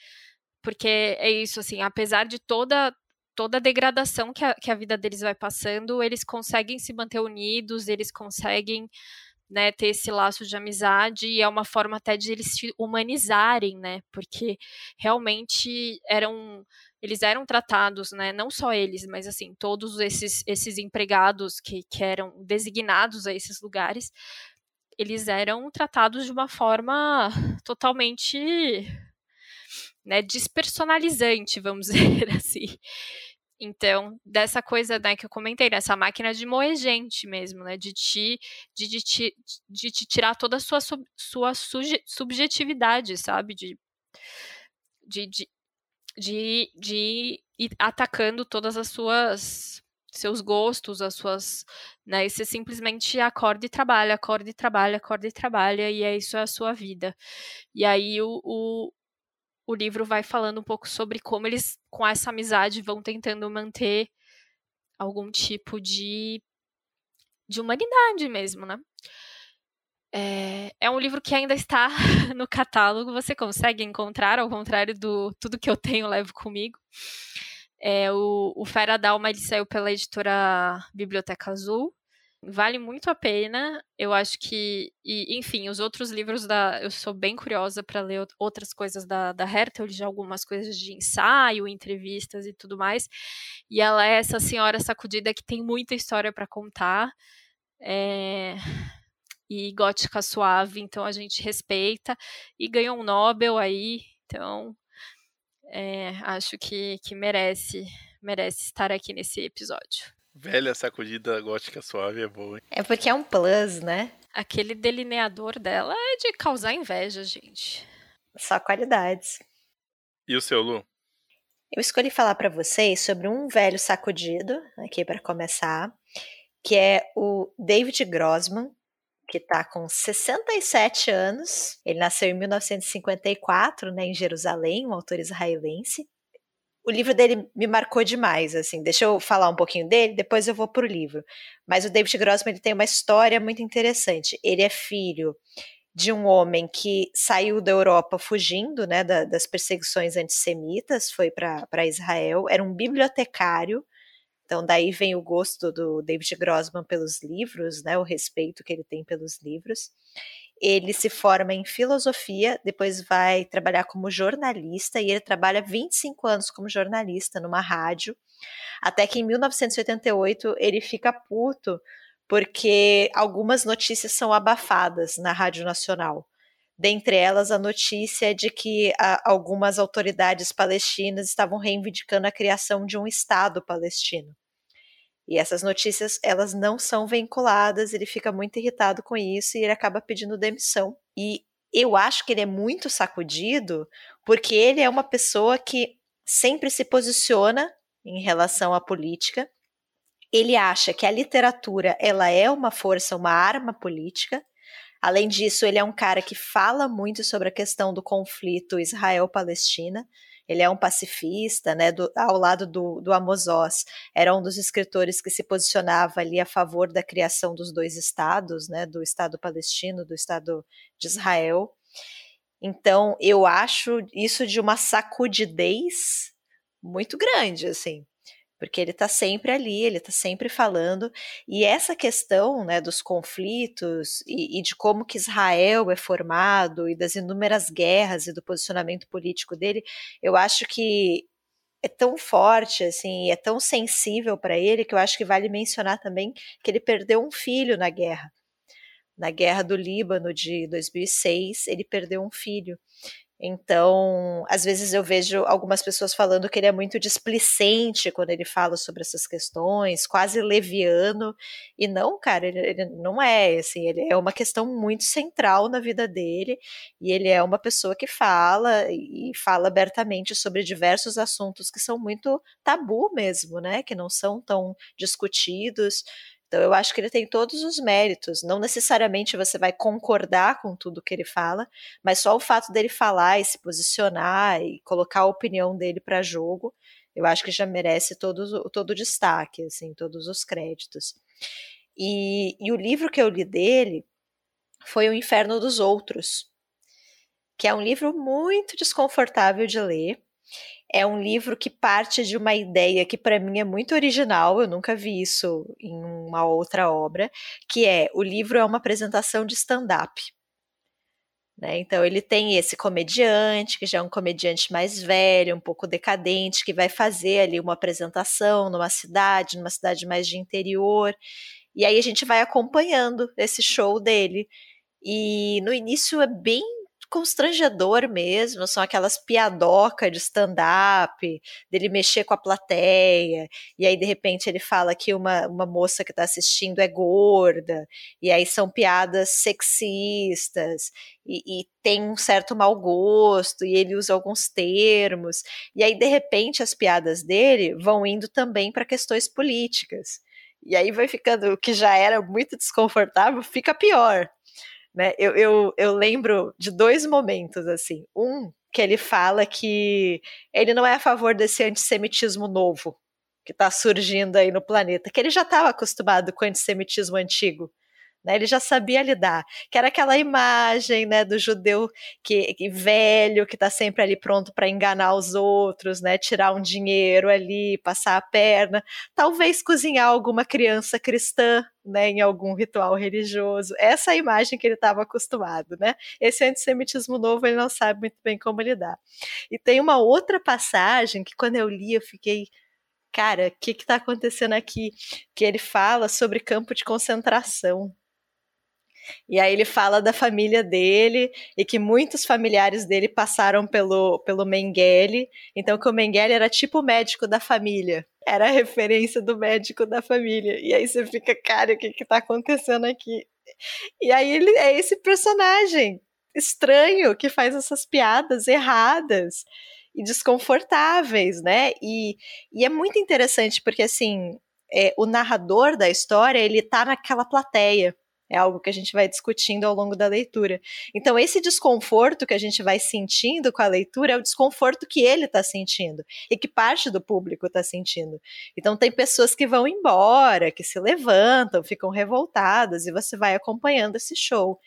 Speaker 2: Porque é isso, assim, apesar de toda toda a degradação que a, que a vida deles vai passando, eles conseguem se manter unidos, eles conseguem né, ter esse laço de amizade e é uma forma até de eles se humanizarem, né? Porque realmente eram eles eram tratados, né, não só eles, mas assim, todos esses, esses empregados que, que eram designados a esses lugares, eles eram tratados de uma forma totalmente né, despersonalizante, vamos dizer assim. Então, dessa coisa né, que eu comentei, dessa máquina de moer gente mesmo, né? De te, de, de, te, de te tirar toda a sua, sua subjetividade, sabe? De, de, de, de, de ir atacando todas as suas seus gostos, as suas, né, e você simplesmente acorda e trabalha, acorda e trabalha, acorda e trabalha, e é isso é a sua vida. E aí o, o, o livro vai falando um pouco sobre como eles, com essa amizade, vão tentando manter algum tipo de, de humanidade mesmo, né? É, é, um livro que ainda está no catálogo, você consegue encontrar, ao contrário do tudo que eu tenho levo comigo. É, o, o Fera Dalma ele saiu pela editora Biblioteca Azul. Vale muito a pena. Eu acho que. E, enfim, os outros livros da. Eu sou bem curiosa para ler outras coisas da, da Hertel, já algumas coisas de ensaio, entrevistas e tudo mais. E ela é essa senhora sacudida que tem muita história para contar. É, e gótica suave, então a gente respeita e ganhou um Nobel aí, então é, acho que, que merece merece estar aqui nesse episódio.
Speaker 1: Velha sacudida gótica suave é boa. Hein?
Speaker 3: É porque é um plus, né?
Speaker 2: Aquele delineador dela é de causar inveja, gente.
Speaker 3: Só qualidades.
Speaker 1: E o seu, Lu?
Speaker 3: Eu escolhi falar para vocês sobre um velho sacudido, aqui para começar, que é o David Grossman, que está com 67 anos. Ele nasceu em 1954, né, em Jerusalém, um autor israelense. O livro dele me marcou demais, assim. Deixa eu falar um pouquinho dele, depois eu vou pro livro. Mas o David Grossman ele tem uma história muito interessante. Ele é filho de um homem que saiu da Europa fugindo, né, da, das perseguições antissemitas, foi para Israel. Era um bibliotecário então, daí vem o gosto do David Grossman pelos livros, né, o respeito que ele tem pelos livros. Ele se forma em filosofia, depois vai trabalhar como jornalista, e ele trabalha 25 anos como jornalista numa rádio, até que em 1988 ele fica puto porque algumas notícias são abafadas na Rádio Nacional. Dentre elas, a notícia de que a, algumas autoridades palestinas estavam reivindicando a criação de um Estado palestino. E essas notícias, elas não são vinculadas, ele fica muito irritado com isso e ele acaba pedindo demissão. E eu acho que ele é muito sacudido, porque ele é uma pessoa que sempre se posiciona em relação à política. Ele acha que a literatura, ela é uma força, uma arma política, Além disso, ele é um cara que fala muito sobre a questão do conflito Israel-Palestina. Ele é um pacifista, né, do, ao lado do, do Amos Oz, era um dos escritores que se posicionava ali a favor da criação dos dois estados, né, do Estado palestino, do Estado de Israel. Então, eu acho isso de uma sacudidez muito grande, assim porque ele está sempre ali, ele está sempre falando, e essa questão né, dos conflitos e, e, de como que Israel é formado e das inúmeras guerras e do posicionamento político dele, eu acho que é tão forte, assim, é tão sensível para ele que eu acho que vale mencionar também que ele perdeu um filho na guerra. Na guerra do Líbano de 2006, ele perdeu um filho. Então, às vezes eu vejo algumas pessoas falando que ele é muito displicente quando ele fala sobre essas questões, quase leviano, e não, cara, ele, ele, não é, assim, ele é uma questão muito central na vida dele, e ele é uma pessoa que fala e fala abertamente sobre diversos assuntos que são muito tabu mesmo, né, que não são tão discutidos, então eu acho que ele tem todos os méritos. Não necessariamente você vai concordar com tudo que ele fala, mas só o fato dele falar e se posicionar e colocar a opinião dele para jogo, eu acho que já merece todo, todo o destaque, assim, todos os créditos. E, e o livro que eu li dele foi O Inferno dos Outros, que é um livro muito desconfortável de ler é um livro que parte de uma ideia que para mim é muito original, eu nunca vi isso em uma outra obra, que é o livro é uma apresentação de stand-up. Né? Então ele tem esse comediante, que já é um comediante mais velho, um pouco decadente, que vai fazer ali uma apresentação numa cidade, numa cidade mais de interior, e aí a gente vai acompanhando esse show dele. E no início é bem constrangedor mesmo, são aquelas piadocas de stand-up, dele mexer com a plateia, e aí de repente ele fala que uma, uma moça que está assistindo é gorda, e aí são piadas sexistas, e, e, tem um certo mau gosto, e ele usa alguns termos, e aí de repente as piadas dele vão indo também para questões políticas. E aí vai ficando, o que já era muito desconfortável, fica pior. Né? Eu, eu, eu lembro de dois momentos, assim. Um, que ele fala que ele não é a favor desse antissemitismo novo que está surgindo aí no planeta, que ele já estava acostumado com o antissemitismo antigo né? Ele já sabia lidar, que era aquela imagem, né, do judeu que, que velho que está sempre ali pronto para enganar os outros, né, tirar um dinheiro ali, passar a perna, talvez cozinhar alguma criança cristã, né, em algum ritual religioso. Essa é a imagem que ele estava acostumado, né? Esse antissemitismo novo ele não sabe muito bem como lidar. E tem uma outra passagem que quando eu li eu fiquei cara, o que está acontecendo aqui? Que ele fala sobre campo de concentração. E aí ele fala da família dele e que muitos familiares dele passaram pelo, pelo Mengele. Então que o Mengele era tipo o médico da família. Era a referência do médico da família. E aí você fica, cara, o que que tá acontecendo aqui? E aí ele é esse personagem estranho que faz essas piadas erradas e desconfortáveis, né? E, e é muito interessante porque, assim, é, o narrador da história, ele tá naquela plateia. É algo que a gente vai discutindo ao longo da leitura. Então, esse desconforto que a gente vai sentindo com a leitura é o desconforto que ele está sentindo e que parte do público está sentindo. Então, tem pessoas que vão embora, que se levantam, ficam revoltadas e você vai acompanhando esse show.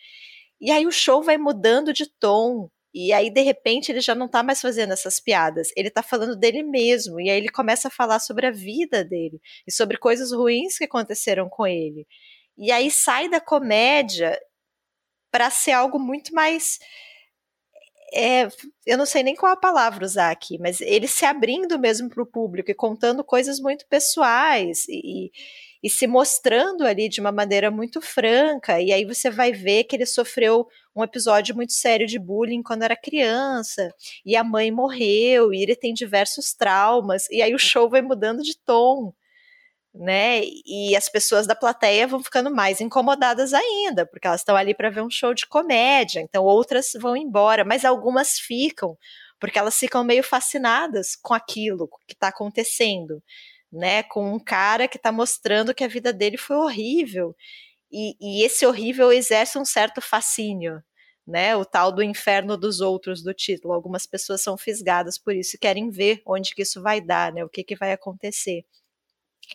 Speaker 3: E aí o show vai mudando de tom, e aí, de repente, ele já não tá mais fazendo essas piadas, ele tá falando dele mesmo. E aí ele começa a falar sobre a vida dele e sobre coisas ruins que aconteceram com ele. E aí sai da comédia para ser algo muito mais. É, eu não sei nem qual a palavra usar aqui, mas ele se abrindo mesmo para o público e contando coisas muito pessoais e, e se mostrando ali de uma maneira muito franca. E aí você vai ver que ele sofreu um episódio muito sério de bullying quando era criança, e a mãe morreu, e ele tem diversos traumas, e aí o show vai mudando de tom. Né? E as pessoas da plateia vão ficando mais incomodadas ainda, porque elas estão ali para ver um show de comédia, então outras vão embora, mas algumas ficam, porque elas ficam meio fascinadas com aquilo que está acontecendo né, com um cara que está mostrando que a vida dele foi horrível. E, e, esse horrível exerce um certo fascínio, né? O tal do inferno dos outros do título. Algumas pessoas são fisgadas por isso e querem ver onde que isso vai dar, né? O que, que vai acontecer.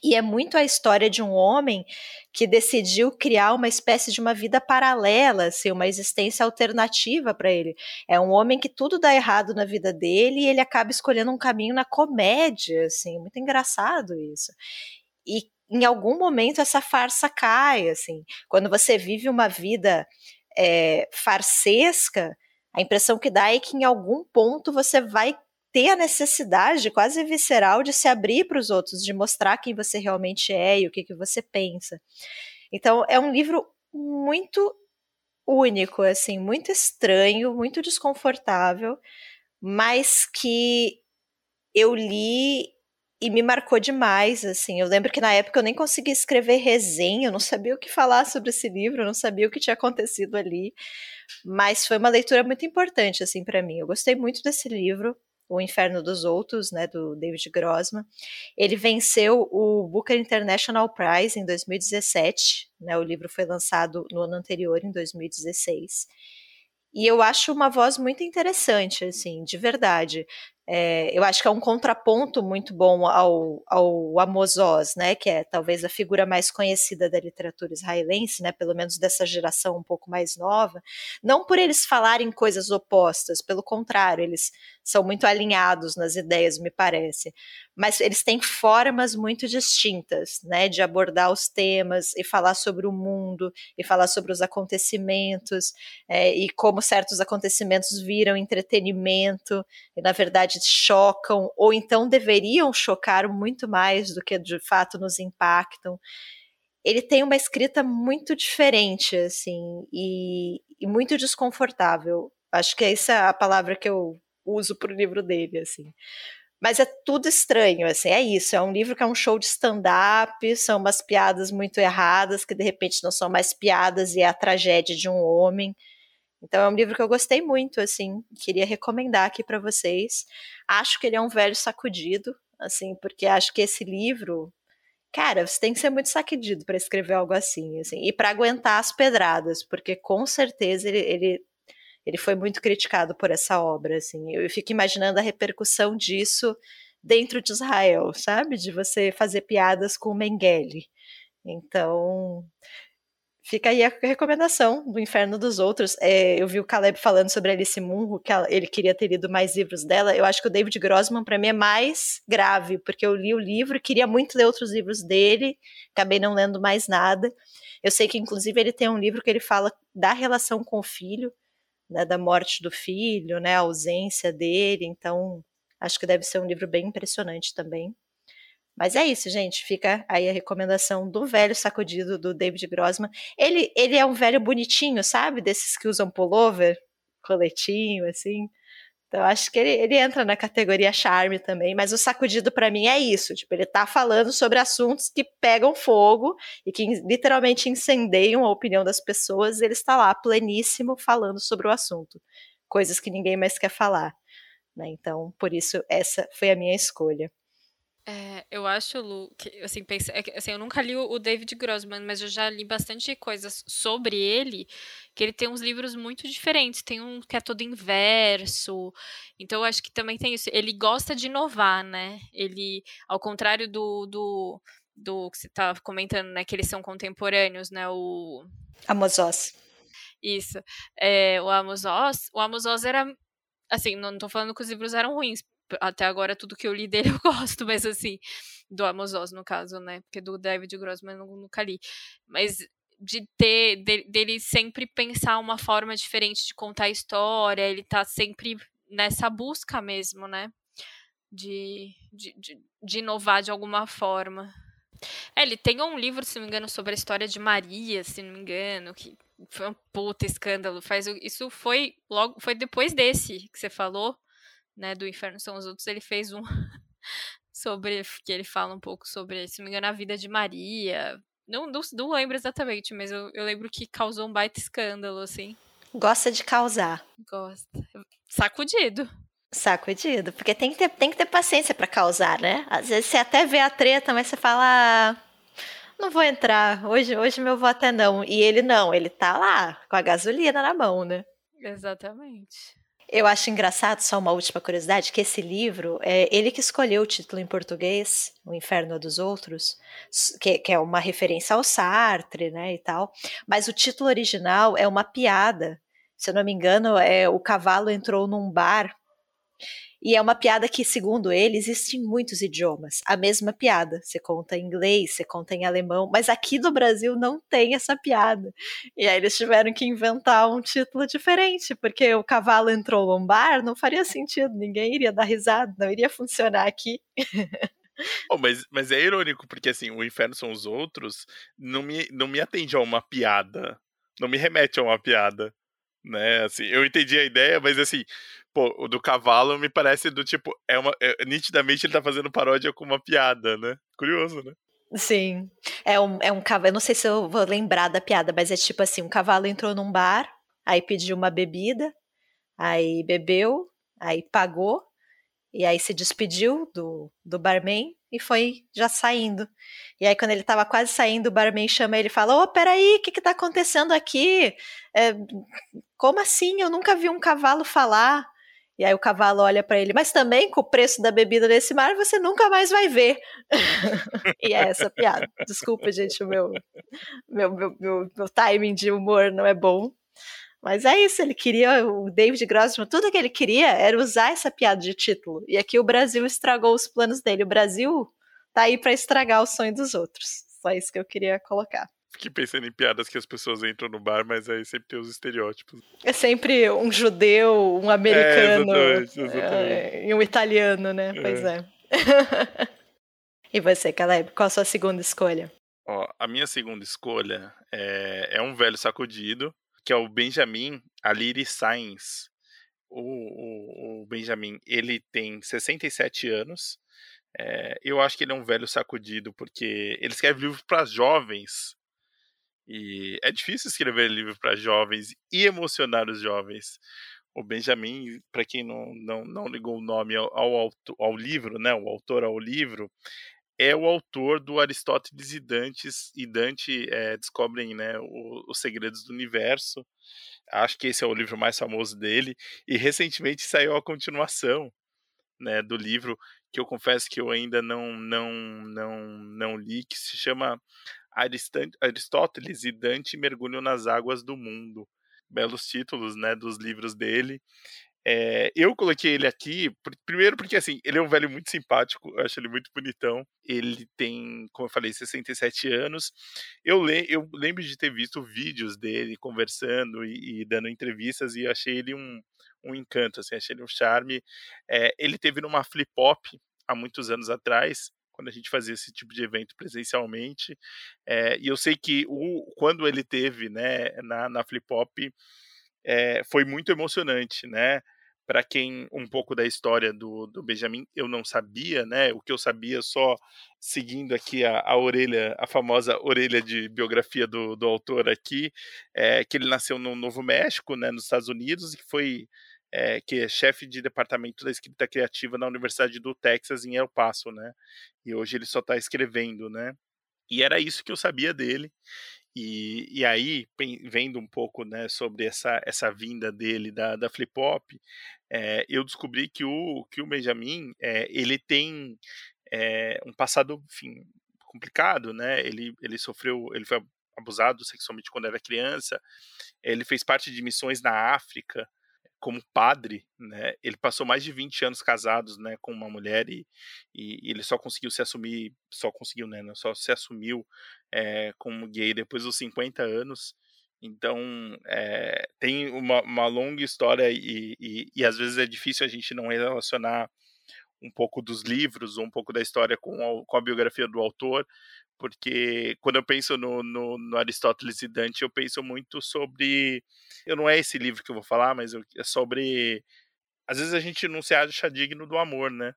Speaker 3: E é muito a história de um homem que decidiu criar uma espécie de uma vida paralela, assim, uma existência alternativa para ele. É um homem que tudo dá errado na vida dele e ele acaba escolhendo um caminho na comédia, assim, muito engraçado isso. E em algum momento essa farsa cai, assim. Quando você vive uma vida é, farsesca, a impressão que dá é que em algum ponto você vai ter a necessidade quase visceral de se abrir para os outros, de mostrar quem você realmente é e o que, que você pensa. Então, é um livro muito único, assim, muito estranho, muito desconfortável, mas que eu li e me marcou demais, assim. Eu lembro que na época eu nem conseguia escrever resenha, eu não sabia o que falar sobre esse livro, eu não sabia o que tinha acontecido ali, mas foi uma leitura muito importante, assim, para mim. Eu gostei muito desse livro. O Inferno dos Outros, né, do David Grossman. Ele venceu o Booker International Prize em 2017, né, o livro foi lançado no ano anterior, em 2016. E eu acho uma voz muito interessante, assim, de verdade. É, eu acho que é um contraponto muito bom ao, ao Amos Oz, né, que é talvez a figura mais conhecida da literatura israelense, né, pelo menos dessa geração um pouco mais nova. Não por eles falarem coisas opostas, pelo contrário, eles são muito alinhados nas ideias, me parece. Mas eles têm formas muito distintas, né, de abordar os temas e falar sobre o mundo e falar sobre os acontecimentos é, e como certos acontecimentos viram entretenimento e na verdade chocam ou então deveriam chocar muito mais do que de fato nos impactam. Ele tem uma escrita muito diferente, assim, e, e muito desconfortável. Acho que essa é a palavra que eu uso para o livro dele, assim. Mas é tudo estranho, assim, é isso. É um livro que é um show de stand-up, são umas piadas muito erradas, que de repente não são mais piadas e é a tragédia de um homem. Então é um livro que eu gostei muito, assim, queria recomendar aqui para vocês. Acho que ele é um velho sacudido, assim, porque acho que esse livro, cara, você tem que ser muito sacudido para escrever algo assim, assim, e para aguentar as pedradas, porque com certeza ele, ele ele foi muito criticado por essa obra, assim. Eu fico imaginando a repercussão disso dentro de Israel, sabe? De você fazer piadas com o Mengele. Então, fica aí a recomendação do Inferno dos Outros. É, eu vi o Caleb falando sobre Alice Munro, que ele queria ter lido mais livros dela. Eu acho que o David Grossman, para mim, é mais grave, porque eu li o livro, queria muito ler outros livros dele, acabei não lendo mais nada. Eu sei que, inclusive, ele tem um livro que ele fala da relação com o filho, né, da morte do filho, né, a ausência dele. Então, acho que deve ser um livro bem impressionante também. Mas é isso, gente. Fica aí a recomendação do velho sacudido do David Grossman. Ele, ele é um velho bonitinho, sabe? Desses que usam pullover, coletinho, assim. Então, acho que ele, ele entra na categoria charme também, mas o sacudido para mim é isso, tipo, ele tá falando sobre assuntos que pegam fogo e que literalmente incendeiam a opinião das pessoas, ele está lá pleníssimo falando sobre o assunto, coisas que ninguém mais quer falar, né? Então, por isso essa foi a minha escolha.
Speaker 2: É, eu acho, Lu, que, assim, pense, é assim, eu nunca li o David Grossman, mas eu já li bastante coisas sobre ele, que ele tem uns livros muito diferentes. Tem um que é todo inverso. Então, eu acho que também tem isso. Ele gosta de inovar, né? Ele, ao contrário do, do, do que você estava comentando, né? Que eles são contemporâneos, né? O...
Speaker 3: Amos Oz.
Speaker 2: Isso. É, o Amos Oz, o Amos Oz era assim, não tô falando que os livros eram ruins, até agora tudo que eu li dele eu gosto, mas assim, do Amos Oz, no caso, né? Porque do David Grossman eu nunca li. Mas de ter, de, dele sempre pensar uma forma diferente de contar a história, ele tá sempre nessa busca mesmo, né? De, de, de, de inovar de alguma forma. É, ele tem um livro, se não me engano, sobre a história de Maria, se não me engano, que foi um puta escândalo. Faz, isso foi logo, foi depois desse que você falou, né, do Inferno São os Outros, ele fez um sobre, que ele fala um pouco sobre, se não me engano, a vida de Maria. Não, não, não lembro exatamente, mas eu, eu lembro que causou um baita escândalo, assim.
Speaker 3: Gosta de causar.
Speaker 2: Gosta. Sacudido.
Speaker 3: Sacudido, porque tem que ter, tem que ter paciência para causar, né? Às vezes você até vê a treta, mas você fala, ah, não vou entrar, hoje, hoje meu voto é não. E ele não, ele tá lá, com a gasolina na mão, né?
Speaker 2: Exatamente.
Speaker 3: Eu acho engraçado, só uma última curiosidade, que esse livro, é ele que escolheu o título em português, O Inferno dos Outros, que, que é uma referência ao Sartre, né, e tal. Mas o título original é uma piada. Se eu não me engano, é o cavalo entrou num bar e é uma piada que, segundo ele, existe em muitos idiomas. A mesma piada. Você conta em inglês, você conta em alemão, mas aqui no Brasil não tem essa piada. E aí eles tiveram que inventar um título diferente, porque o cavalo entrou lombar não faria sentido, ninguém iria dar risada, não iria funcionar aqui.
Speaker 1: Oh, mas, mas é irônico, porque assim, o inferno são os outros, não me, não me atende a uma piada. Não me remete a uma piada. Né? Assim, eu entendi a ideia, mas assim, Pô, o do cavalo me parece do tipo. É uma, é, nitidamente ele tá fazendo paródia com uma piada, né? Curioso, né?
Speaker 3: Sim. É um, é um cavalo. Eu não sei se eu vou lembrar da piada, mas é tipo assim: um cavalo entrou num bar, aí pediu uma bebida, aí bebeu, aí pagou, e aí se despediu do, do barman e foi já saindo. E aí, quando ele tava quase saindo, o barman chama ele e fala: Ô, oh, peraí, o que que tá acontecendo aqui? É, como assim? Eu nunca vi um cavalo falar. E aí o cavalo olha para ele, mas também com o preço da bebida nesse mar você nunca mais vai ver. e é essa piada. Desculpa, gente, o meu, meu, meu, meu, meu timing de humor não é bom. Mas é isso, ele queria, o David Grossman, tudo que ele queria era usar essa piada de título. E aqui o Brasil estragou os planos dele. O Brasil tá aí para estragar o sonho dos outros. Só isso que eu queria colocar.
Speaker 1: Fiquei pensando em piadas que as pessoas entram no bar, mas aí sempre tem os estereótipos.
Speaker 3: É sempre um judeu, um americano é, exatamente, exatamente. É, e um italiano, né? É. Pois é. e você, Caleb, qual a sua segunda escolha?
Speaker 1: Ó, a minha segunda escolha é, é um velho sacudido, que é o Benjamin Aliri Sainz. O, o, o Benjamin, ele tem 67 anos. É, eu acho que ele é um velho sacudido, porque ele escreve livros para jovens e é difícil escrever livro para jovens e emocionar os jovens. O Benjamin, para quem não, não, não ligou o nome ao, ao, ao livro, né, o autor ao livro, é o autor do Aristóteles e Dante, e Dante é, descobrem né, o, os segredos do universo. Acho que esse é o livro mais famoso dele. E recentemente saiu a continuação né, do livro, que eu confesso que eu ainda não, não, não, não li, que se chama Aristóteles e Dante mergulham nas águas do mundo. Belos títulos, né, dos livros dele. É, eu coloquei ele aqui, primeiro porque assim, ele é um velho muito simpático, eu acho ele muito bonitão. Ele tem, como eu falei, 67 anos. Eu, le eu lembro de ter visto vídeos dele conversando e, e dando entrevistas e achei ele um, um encanto, assim, achei ele um charme. É, ele teve numa flip-hop há muitos anos atrás, quando a gente fazia esse tipo de evento presencialmente. É, e eu sei que o, quando ele teve né, na, na Flip Hop, é, foi muito emocionante, né? Para quem um pouco da história do, do Benjamin eu não sabia, né? O que eu sabia só seguindo aqui a, a orelha, a famosa orelha de biografia do, do autor aqui, é que ele nasceu no Novo México, né, nos Estados Unidos, e que foi é, que é chefe de departamento da escrita criativa na Universidade do Texas em El Paso, né? E hoje ele só está escrevendo, né? E era isso que eu sabia dele. E, e aí, vendo um pouco né, sobre essa, essa vinda dele da, da Flip Hop, é, eu descobri que o, que o Benjamin é, ele tem um passado enfim, complicado, né? Ele, ele sofreu, ele foi abusado sexualmente quando era criança, ele fez parte de missões na África, como padre, né, ele passou mais de 20 anos casados, né, com uma mulher e, e, ele só conseguiu se assumir, só conseguiu, né, só se assumiu é, como gay depois dos 50 anos. Então, é, tem uma, uma, longa história e, e, e, às vezes é difícil a gente não relacionar um pouco dos livros, um pouco da história com a, com a biografia do autor, porque quando eu penso no, no, no, Aristóteles e Dante, eu penso muito sobre. Eu não é esse livro que eu vou falar, mas eu, é sobre. Às vezes a gente não se acha digno do amor, né?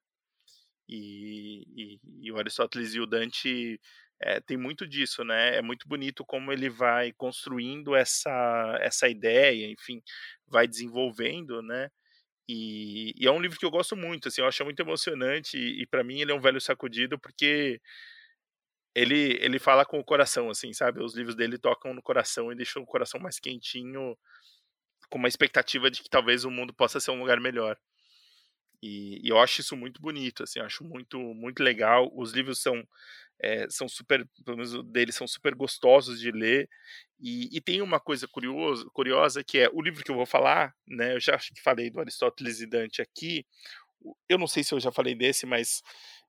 Speaker 1: E, e, e o Aristóteles e o Dante é, tem muito disso, né? É muito bonito como ele vai construindo essa, essa ideia, enfim, vai desenvolvendo, né? E, e, é um livro que eu gosto muito, assim, eu acho muito emocionante e, e para mim ele é um velho sacudido porque ele, ele fala com o coração, assim, sabe? Os livros dele tocam no coração e deixam o coração mais quentinho, com uma expectativa de que talvez o mundo possa ser um lugar melhor. E, e eu acho isso muito bonito, assim, acho muito muito legal. Os livros são é, são super, pelo menos deles são super gostosos de ler. E, e, tem uma coisa curiosa, curiosa que é o livro que eu vou falar, né? Eu já acho que falei do Aristóteles e Dante aqui. Eu não sei se eu já falei desse, mas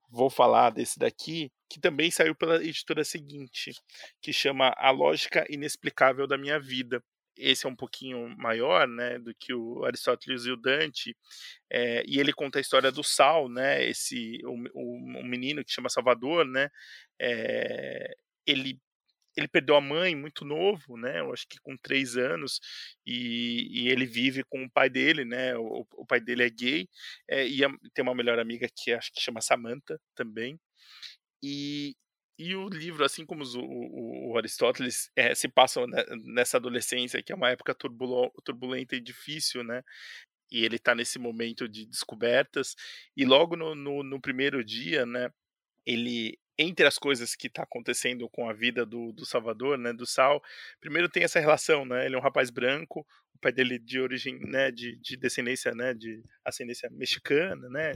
Speaker 1: vou falar desse daqui, que também saiu pela editora seguinte, que chama A Lógica Inexplicável da Minha Vida. Esse é um pouquinho maior, né, do que o Aristóteles e o Dante, é, e ele conta a história do Sal, né, esse o, o, um menino que chama Salvador, né, é, ele ele perdeu a mãe muito novo, né? Eu acho que com três anos, e, e ele vive com o pai dele, né? O, o pai dele é gay, é, e a, tem uma melhor amiga que acho que chama Samantha também. E, e o livro, assim como os, o, o, Aristóteles, é, se passa nessa adolescência, que é uma época turbulenta e difícil, né? E ele está nesse momento de descobertas, e logo no, no, no primeiro dia, né? Ele entre as coisas que está acontecendo com a vida do, do Salvador, né, do Sal, primeiro tem essa relação, né, ele é um rapaz branco, o pai dele de origem, né, de, de descendência, né, de ascendência mexicana, né,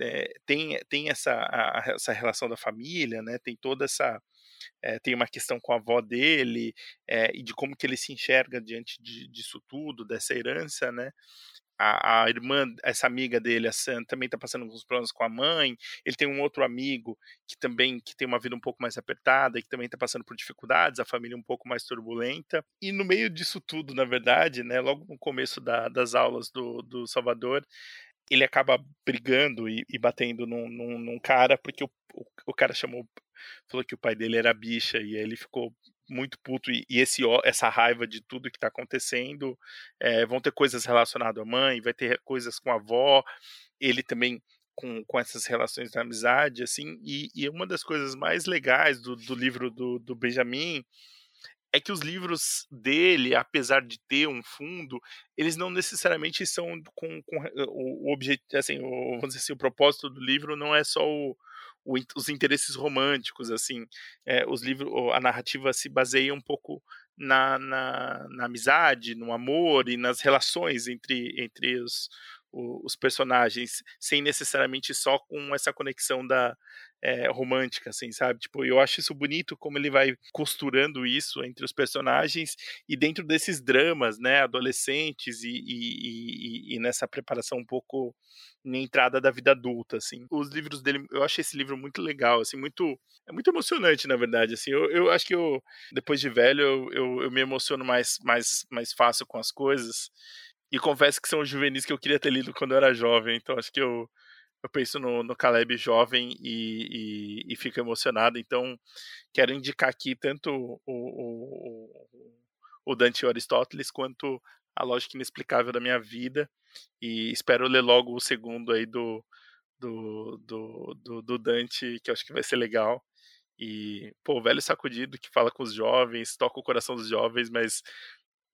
Speaker 1: é, tem, tem essa, a, essa relação da família, né, tem toda essa, é, tem uma questão com a avó dele é, e de como que ele se enxerga diante de, disso tudo, dessa herança, né, a, a, irmã, essa amiga dele, a Sam, também está passando alguns problemas com a mãe. Ele tem um outro amigo que também que tem uma vida um pouco mais apertada e que também está passando por dificuldades, a família um pouco mais turbulenta. E no meio disso tudo, na verdade, né, logo no começo da, das aulas do, do Salvador, ele acaba brigando e, e batendo num, num, num, cara porque o, o, o cara chamou falou que o pai dele era bicha e aí ele ficou muito puto e, e esse essa raiva de tudo que está acontecendo. É, vão ter coisas relacionadas à mãe, vai ter coisas com a avó. Ele também com, com essas relações de amizade, assim. E, e uma das coisas mais legais do, do livro do, do Benjamin é que os livros dele, apesar de ter um fundo, eles não necessariamente são com, com o, o objetivo, assim, o, vamos dizer assim, o propósito do livro não é só o, o, os interesses românticos, assim, é, os livros, a narrativa se baseia um pouco na, na, na, amizade, no amor e nas relações entre, entre os, os personagens, sem necessariamente só com essa conexão da é, romântica, assim, sabe? Tipo, eu acho isso bonito como ele vai costurando isso entre os personagens e dentro desses dramas, né, adolescentes e, e, e, e nessa preparação um pouco na entrada da vida adulta, assim. Os livros dele, eu achei esse livro muito legal, assim, muito, é muito emocionante, na verdade, assim. Eu, eu acho que eu, depois de velho, eu, eu, eu me emociono mais, mais, mais fácil com as coisas. E confesso que são os juvenis que eu queria ter lido quando eu era jovem, então acho que eu, eu penso no, no Caleb jovem e, e, e, fico emocionado. Então, quero indicar aqui tanto o, o, o Dante e o Aristóteles quanto a lógica inexplicável da minha vida. E espero ler logo o segundo aí do, do, do, do, do Dante, que eu acho que vai ser legal. E, pô, o velho sacudido que fala com os jovens, toca o coração dos jovens, mas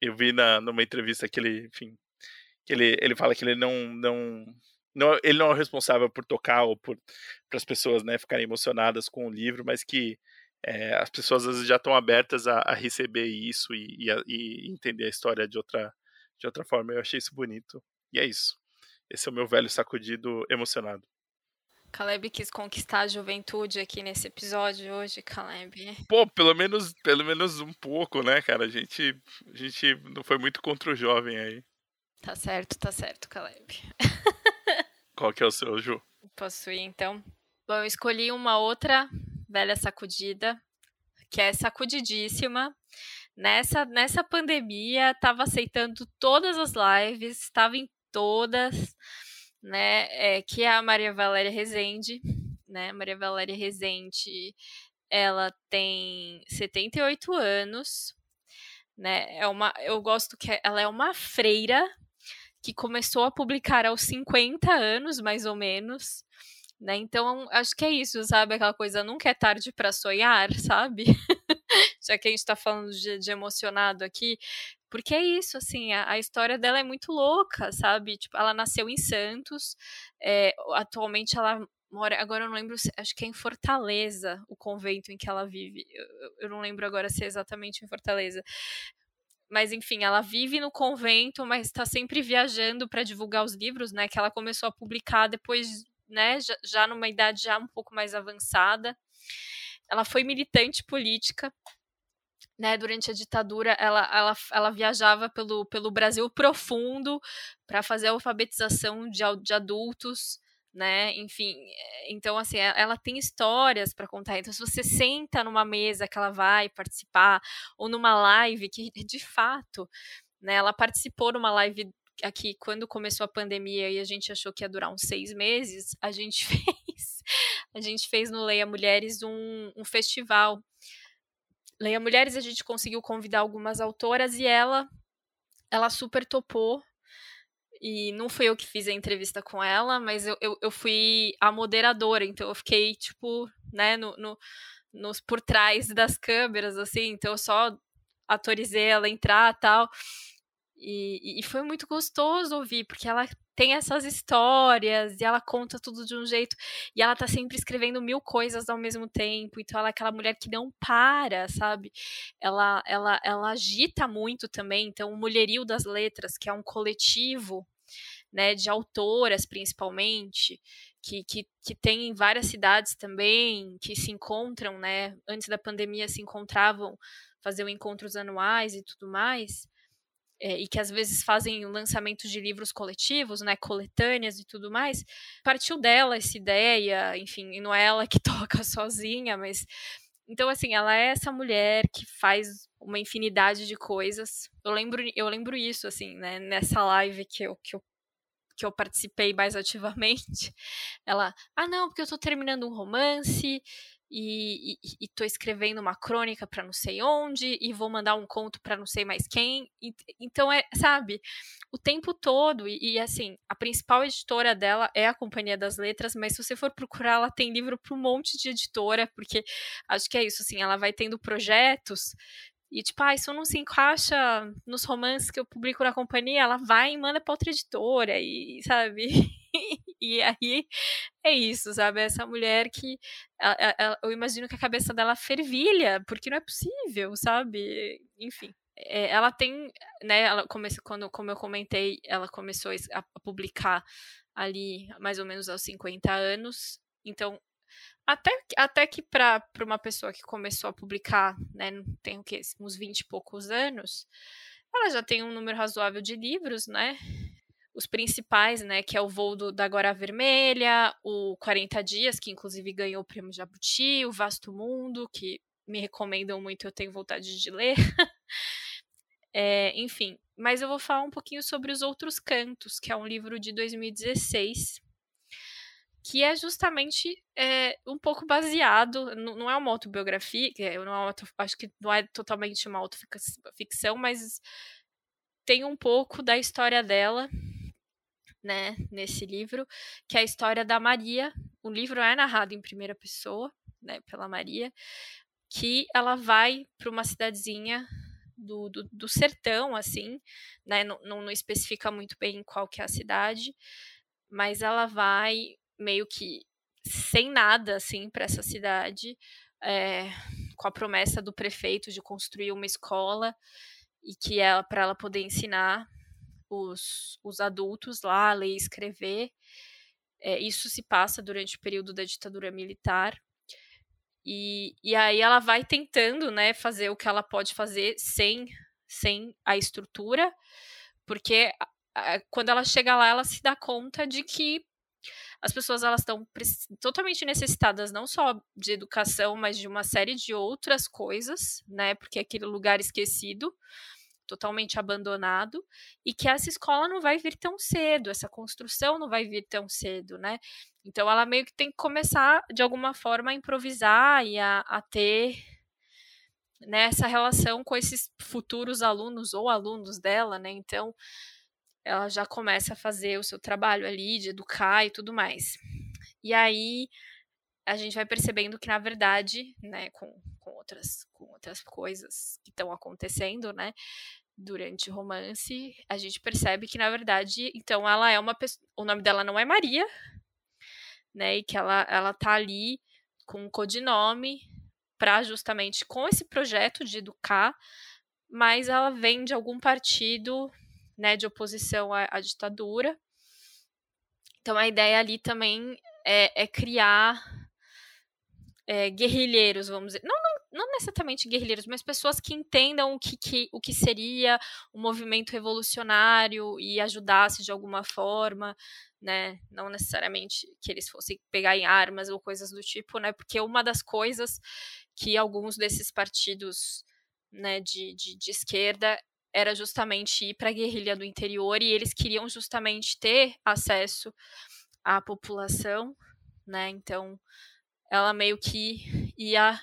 Speaker 1: eu vi na, numa entrevista que ele, enfim, que ele, ele fala que ele não, não, não ele não é responsável por tocar ou por para as pessoas, né, ficarem emocionadas com o livro, mas que é, as pessoas às vezes já estão abertas a, a receber isso e, e, a, e, entender a história de outra, de outra forma. Eu achei isso bonito. E é isso. Esse é o meu velho sacudido emocionado.
Speaker 2: Caleb quis conquistar a juventude aqui nesse episódio hoje, Caleb.
Speaker 1: Pô, pelo menos, pelo menos um pouco, né, cara? A gente, a gente não foi muito contra o jovem aí.
Speaker 2: Tá certo, tá certo, Caleb.
Speaker 1: Qual que é o seu, Ju?
Speaker 2: Posso ir, então? Bom, eu escolhi uma outra velha sacudida, que é sacudidíssima. Nessa, nessa pandemia, tava aceitando todas as lives, estava em todas né, é, que é a Maria Valéria Rezende, né, Maria Valéria Rezende ela tem 78 anos, né? É uma, eu gosto que ela é uma freira que começou a publicar aos 50 anos, mais ou menos. Né? Então, acho que é isso, sabe? Aquela coisa, nunca é tarde para sonhar, sabe? Já que a gente está falando de, de, emocionado aqui. Porque é isso, assim, a, a, história dela é muito louca, sabe? Tipo, ela nasceu em Santos, é, atualmente ela mora, agora eu não lembro, acho que é em Fortaleza, o convento em que ela vive. Eu, eu não lembro agora se é exatamente em Fortaleza. Mas enfim, ela vive no convento, mas está sempre viajando para divulgar os livros, né? Que ela começou a publicar depois, né? Já, já numa idade já um pouco mais avançada. Ela foi militante política, né, durante a ditadura, ela, ela, ela viajava pelo, pelo Brasil profundo para fazer a alfabetização de, de adultos, né? Enfim, eh, então assim, ela tem histórias para contar. Então, se você senta numa mesa que ela vai participar ou numa live que de fato, né? Ela participou numa live aqui quando começou a pandemia e a gente achou que ia durar uns seis meses. A gente fez, a gente fez no Leia Mulheres um, um festival. Leia Mulheres a gente conseguiu convidar algumas autoras e ela ela super topou e não fui eu que fiz a entrevista com ela, mas eu, eu, eu fui a moderadora, então eu fiquei, tipo, né, no, no, nos, por trás das câmeras, assim, então eu só autorizei ela entrar tal. E, e foi muito gostoso ouvir, porque ela tem essas histórias e ela conta tudo de um jeito e ela tá sempre escrevendo mil coisas ao mesmo tempo então ela é aquela mulher que não para sabe? Ela ela ela agita muito também então o mulherio das letras que é um coletivo né, de autoras principalmente, que, que, que tem em várias cidades também, que se encontram, né, antes da pandemia se encontravam, faziam encontros anuais e tudo mais, é, e que às vezes fazem lançamentos de livros coletivos, né, coletâneas e tudo mais, partiu dela essa ideia, enfim, não é ela que toca sozinha, mas então, assim, ela é essa mulher que faz uma infinidade de coisas. Eu lembro, eu lembro isso, assim, né, nessa live que eu, que eu que eu participei mais ativamente, ela, ah, não, porque eu tô terminando um romance e, e, e escrevendo uma crônica para não sei onde e vou mandar um conto para não sei mais quem. E, então é, sabe, o tempo todo e, e, assim, a principal editora dela é a Companhia das Letras, mas se você for procurar, ela tem livro para um monte de editora, porque acho que é isso, assim, ela vai tendo projetos e, tipo, ah, isso não se encaixa nos romances que eu publico na companhia, ela vai e manda pra outra editora, e, sabe? e aí é isso, sabe? Essa mulher que ela, ela, eu imagino que a cabeça dela fervilha, porque não é possível, sabe? Enfim. É, ela tem, né? Ela começou, quando, como eu comentei, ela começou a publicar ali mais ou menos aos 50 anos. Então, até, até que para uma pessoa que começou a publicar, né, tem o quê? Uns 20 e poucos anos, ela já tem um número razoável de livros, né? Os principais, né, que é o Voo do, da Agora Vermelha, o 40 Dias, que inclusive ganhou o prêmio Jabuti, o Vasto Mundo, que me recomendam muito, eu tenho vontade de ler. é, enfim, mas eu vou falar um pouquinho sobre Os Outros Cantos, que é um livro de 2016, que é justamente é, um pouco baseado, não é uma autobiografia, não é auto, acho que não é totalmente uma autoficção, mas tem um pouco da história dela, né, nesse livro, que é a história da Maria. O livro é narrado em primeira pessoa, né, pela Maria, que ela vai para uma cidadezinha do, do, do, sertão, assim, né, não, não, especifica muito bem qual que é a cidade, mas ela vai meio que sem nada, assim, para essa cidade, é, com a promessa do prefeito de construir uma escola e que ela para ela poder ensinar os, os adultos lá a ler e escrever. É, isso se passa durante o período da ditadura militar. E, e aí ela vai tentando né, fazer o que ela pode fazer sem, sem a estrutura, porque quando ela chega lá, ela se dá conta de que as pessoas elas estão totalmente necessitadas não só de educação, mas de uma série de outras coisas, né? Porque é aquele lugar esquecido. Totalmente abandonado e que essa escola não vai vir tão cedo, essa construção não vai vir tão cedo, né? Então ela meio que tem que começar de alguma forma a improvisar e a, a ter né, essa relação com esses futuros alunos ou alunos dela, né? Então ela já começa a fazer o seu trabalho ali de educar e tudo mais. E aí a gente vai percebendo que na verdade, né, com, com outras com outras coisas que estão acontecendo, né, durante o romance, a gente percebe que na verdade, então ela é uma pessoa, o nome dela não é Maria, né, e que ela ela tá ali com um codinome para justamente com esse projeto de educar, mas ela vem de algum partido, né, de oposição à, à ditadura. Então a ideia ali também é, é criar é, guerrilheiros, vamos dizer. Não, não, não, necessariamente guerrilheiros, mas pessoas que entendam o que, que, o que seria um movimento revolucionário e ajudasse de alguma forma, né? Não necessariamente que eles fossem pegar em armas ou coisas do tipo, né? Porque uma das coisas que alguns desses partidos né, de, de, de esquerda era justamente ir para a guerrilha do interior e eles queriam justamente ter acesso à população, né? Então ela meio que ia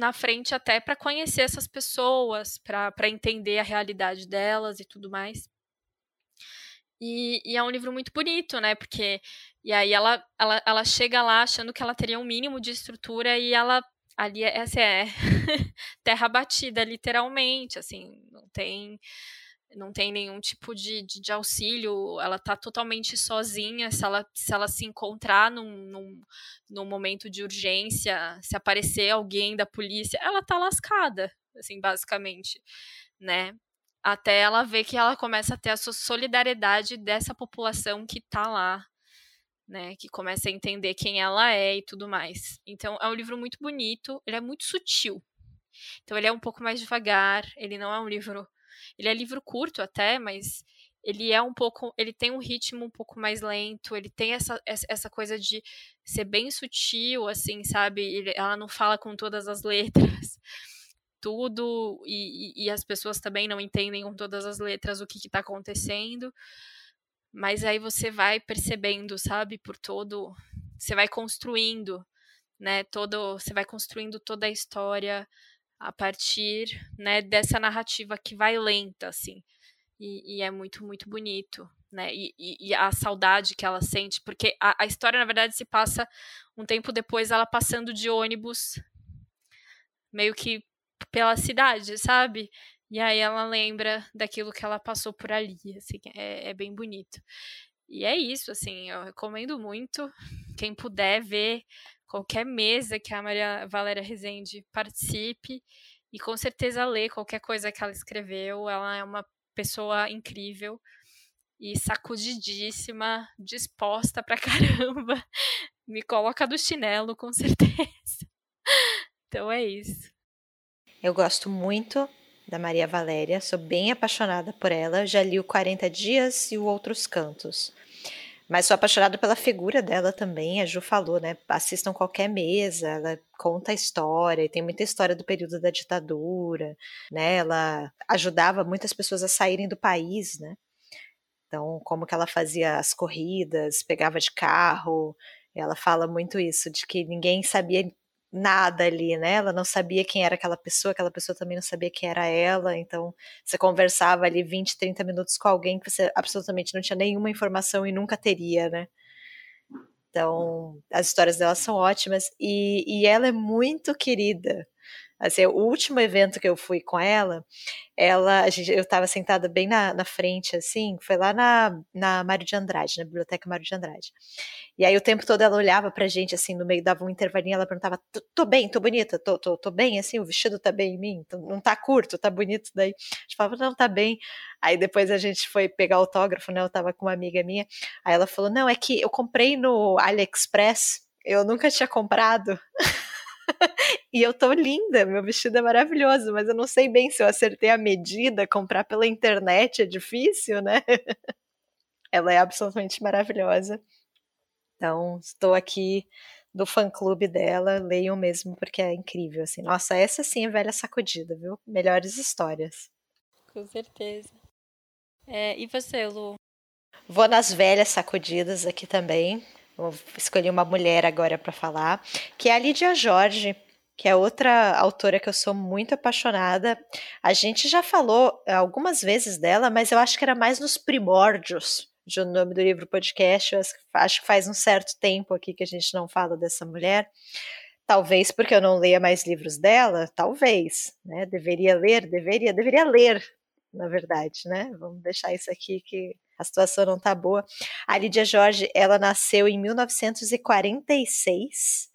Speaker 2: na frente até para conhecer essas pessoas, para entender a realidade delas e tudo mais. E, e, é um livro muito bonito, né? Porque e aí ela, ela, ela chega lá achando que ela teria um mínimo de estrutura e ela ali essa é terra batida, literalmente, assim, não tem não tem nenhum tipo de, de, de, auxílio, ela tá totalmente sozinha, se ela se, ela se encontrar num, num, num momento de urgência, se aparecer alguém da polícia, ela tá lascada, assim, basicamente, né? Até ela ver que ela começa a ter a solidariedade dessa população que tá lá, né? Que começa a entender quem ela é e tudo mais. Então, é um livro muito bonito, ele é muito sutil. Então, ele é um pouco mais devagar, ele não é um livro ele é livro curto até, mas ele é um pouco, ele tem um ritmo um pouco mais lento, ele tem essa, essa coisa de ser bem sutil, assim, sabe? Ele, ela não fala com todas as letras, tudo, e, e, as pessoas também não entendem com todas as letras o que está acontecendo, mas aí você vai percebendo, sabe, por todo, você vai construindo, né, todo, você vai construindo toda a história, a partir né, dessa narrativa que vai lenta, assim. E, e é muito, muito bonito, né? E, e, e, a saudade que ela sente, porque a, a, história, na verdade, se passa um tempo depois, ela passando de ônibus, meio que pela cidade, sabe? E aí ela lembra daquilo que ela passou por ali, assim, é, é bem bonito. E é isso, assim, eu recomendo muito. Quem puder ver, qualquer mesa que a Maria Valéria Rezende participe e com certeza ler qualquer coisa que ela escreveu. Ela é uma pessoa incrível e sacudidíssima, disposta pra caramba. Me coloca do chinelo, com certeza. Então é isso.
Speaker 3: Eu gosto muito da Maria Valéria, sou bem apaixonada por ela. Já li o 40 Dias e o Outros Cantos. Mas sou apaixonada pela figura dela também, a Ju falou, né? Assistam qualquer mesa, ela conta a história, e tem muita história do período da ditadura, né? Ela ajudava muitas pessoas a saírem do país, né? Então, como que ela fazia as corridas, pegava de carro, ela fala muito isso, de que ninguém sabia nada ali, né? Ela não sabia quem era aquela pessoa, aquela pessoa também não sabia quem era ela, então você conversava ali 20, 30 minutos com alguém que você absolutamente não tinha nenhuma informação e nunca teria, né? Então, as histórias dela são ótimas e, e ela é muito querida. Assim, o último evento que eu fui com ela, ela, a gente, eu estava sentada bem na, na frente, assim, foi lá na, na Mário de Andrade, na Biblioteca Mário de Andrade. E aí o tempo todo ela olhava pra gente, assim, no meio, dava um intervalinho, ela perguntava, tô bem, tô bonita, tô, tô, tô bem, assim, o vestido tá bem em mim, não tá curto, tá bonito daí. A gente falava, não, tá bem. Aí depois a gente foi pegar autógrafo, né, eu tava com uma amiga minha, aí ela falou, não, é que eu comprei no AliExpress, eu nunca tinha comprado. e eu tô linda, meu vestido é maravilhoso, mas eu não sei bem se eu acertei a medida, comprar pela internet é difícil, né? Ela é absolutamente maravilhosa. Então, estou aqui do fã-clube dela, leiam mesmo porque é incrível, assim. Nossa, essa sim é velha sacudida, viu? Melhores histórias.
Speaker 2: Com certeza. É, e você, Lu?
Speaker 3: Vou nas velhas sacudidas aqui também. Vou escolher uma mulher agora para falar, que é a Lídia Jorge, que é outra autora que eu sou muito apaixonada. A gente já falou algumas vezes dela, mas eu acho que era mais nos primórdios de o nome do livro podcast. Eu acho que faz um certo tempo aqui que a gente não fala dessa mulher. Talvez porque eu não leia mais livros dela, talvez, né? Deveria ler, deveria, deveria ler, na verdade, né? Vamos deixar isso aqui que a situação não tá boa. A Lídia Jorge, ela nasceu em 1946,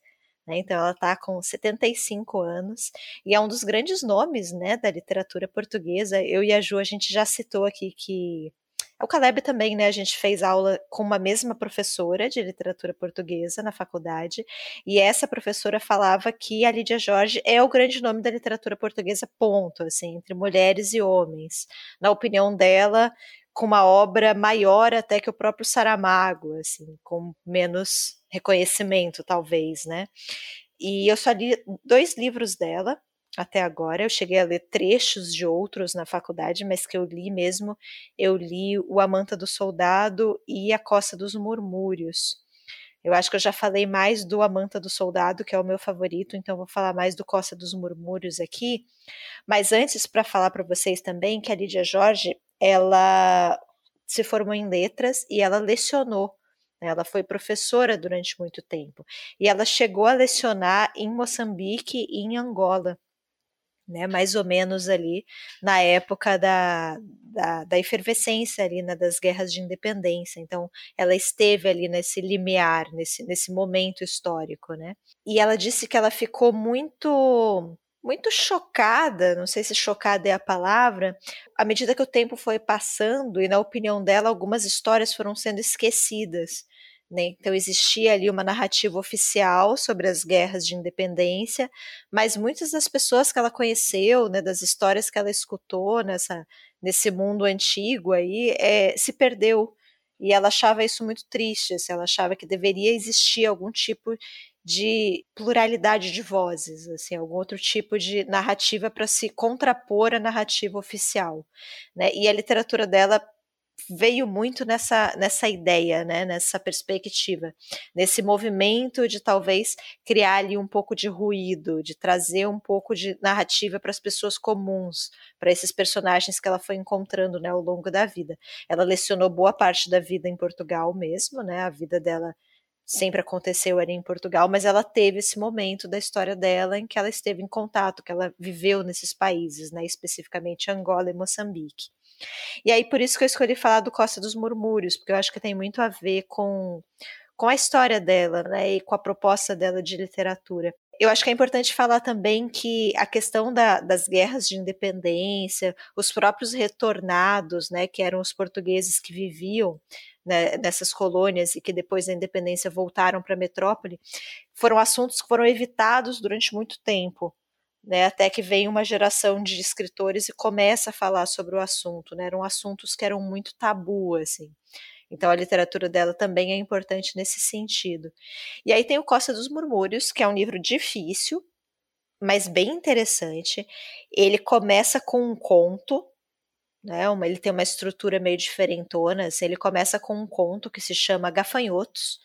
Speaker 3: né? Então ela tá com 75 anos e é um dos grandes nomes, né, da literatura portuguesa. Eu e a Ju a gente já citou aqui que o Caleb também, né? A gente fez aula com uma mesma professora de literatura portuguesa na faculdade, e essa professora falava que a Lídia Jorge é o grande nome da literatura portuguesa, ponto, assim, entre mulheres e homens. Na opinião dela, com uma obra maior até que o próprio Saramago, assim, com menos reconhecimento, talvez, né? E eu só li dois livros dela, até agora. Eu cheguei a ler trechos de outros na faculdade, mas que eu li mesmo, eu li O Amanta do Soldado e A Costa dos Murmúrios. Eu acho que eu já falei mais do Amanta do Soldado, que é o meu favorito, então vou falar mais do Costa dos Murmúrios aqui. Mas antes, para falar para vocês também que a Lídia Jorge, ela se formou em letras e ela lecionou né, ela foi professora durante muito tempo. E ela chegou a lecionar em Moçambique e em Angola né, mais ou menos ali na época da, da, da efervescência ali, né, das guerras de independência. Então, ela esteve ali nesse limiar, nesse, nesse momento histórico, né? E ela disse que ela ficou muito muito chocada, não sei se chocada é a palavra, à medida que o tempo foi passando e na opinião dela algumas histórias foram sendo esquecidas. Né? Então existia ali uma narrativa oficial sobre as guerras de independência, mas muitas das pessoas que ela conheceu, né, das histórias que ela escutou nessa, nesse mundo antigo aí, é, se perdeu. E ela achava isso muito triste, assim, ela achava que deveria existir algum tipo de pluralidade de vozes, assim, algum outro tipo de narrativa para se contrapor à narrativa oficial, né? E a literatura dela veio muito nessa, nessa ideia, né, nessa perspectiva, nesse movimento de talvez criar ali um pouco de ruído, de trazer um pouco de narrativa para as pessoas comuns, para esses personagens que ela foi encontrando né, ao longo da vida. Ela lecionou boa parte da vida em Portugal mesmo, né, a vida dela sempre aconteceu ali em Portugal, mas ela teve esse momento da história dela em que ela esteve em contato, que ela viveu nesses países, né, especificamente Angola e Moçambique. E aí, por isso que eu escolhi falar do Costa dos Murmúrios, porque eu acho que tem muito a ver com, com a história dela, né, e com a proposta dela de literatura. Eu acho que é importante falar também que a questão da, das guerras de independência, os próprios retornados, né, que eram os portugueses que viviam né, nessas colônias e que depois da independência voltaram para a metrópole, foram assuntos que foram evitados durante muito tempo né, até que vem uma geração de escritores e começa a falar sobre o assunto, né, eram assuntos que eram muito tabu, assim. Então a literatura dela também é importante nesse sentido. E aí tem o Costa dos Murmúrios, que é um livro difícil, mas bem interessante. Ele começa com um conto, né? Uma, ele tem uma estrutura meio diferentona. Assim, ele começa com um conto que se chama Gafanhotos,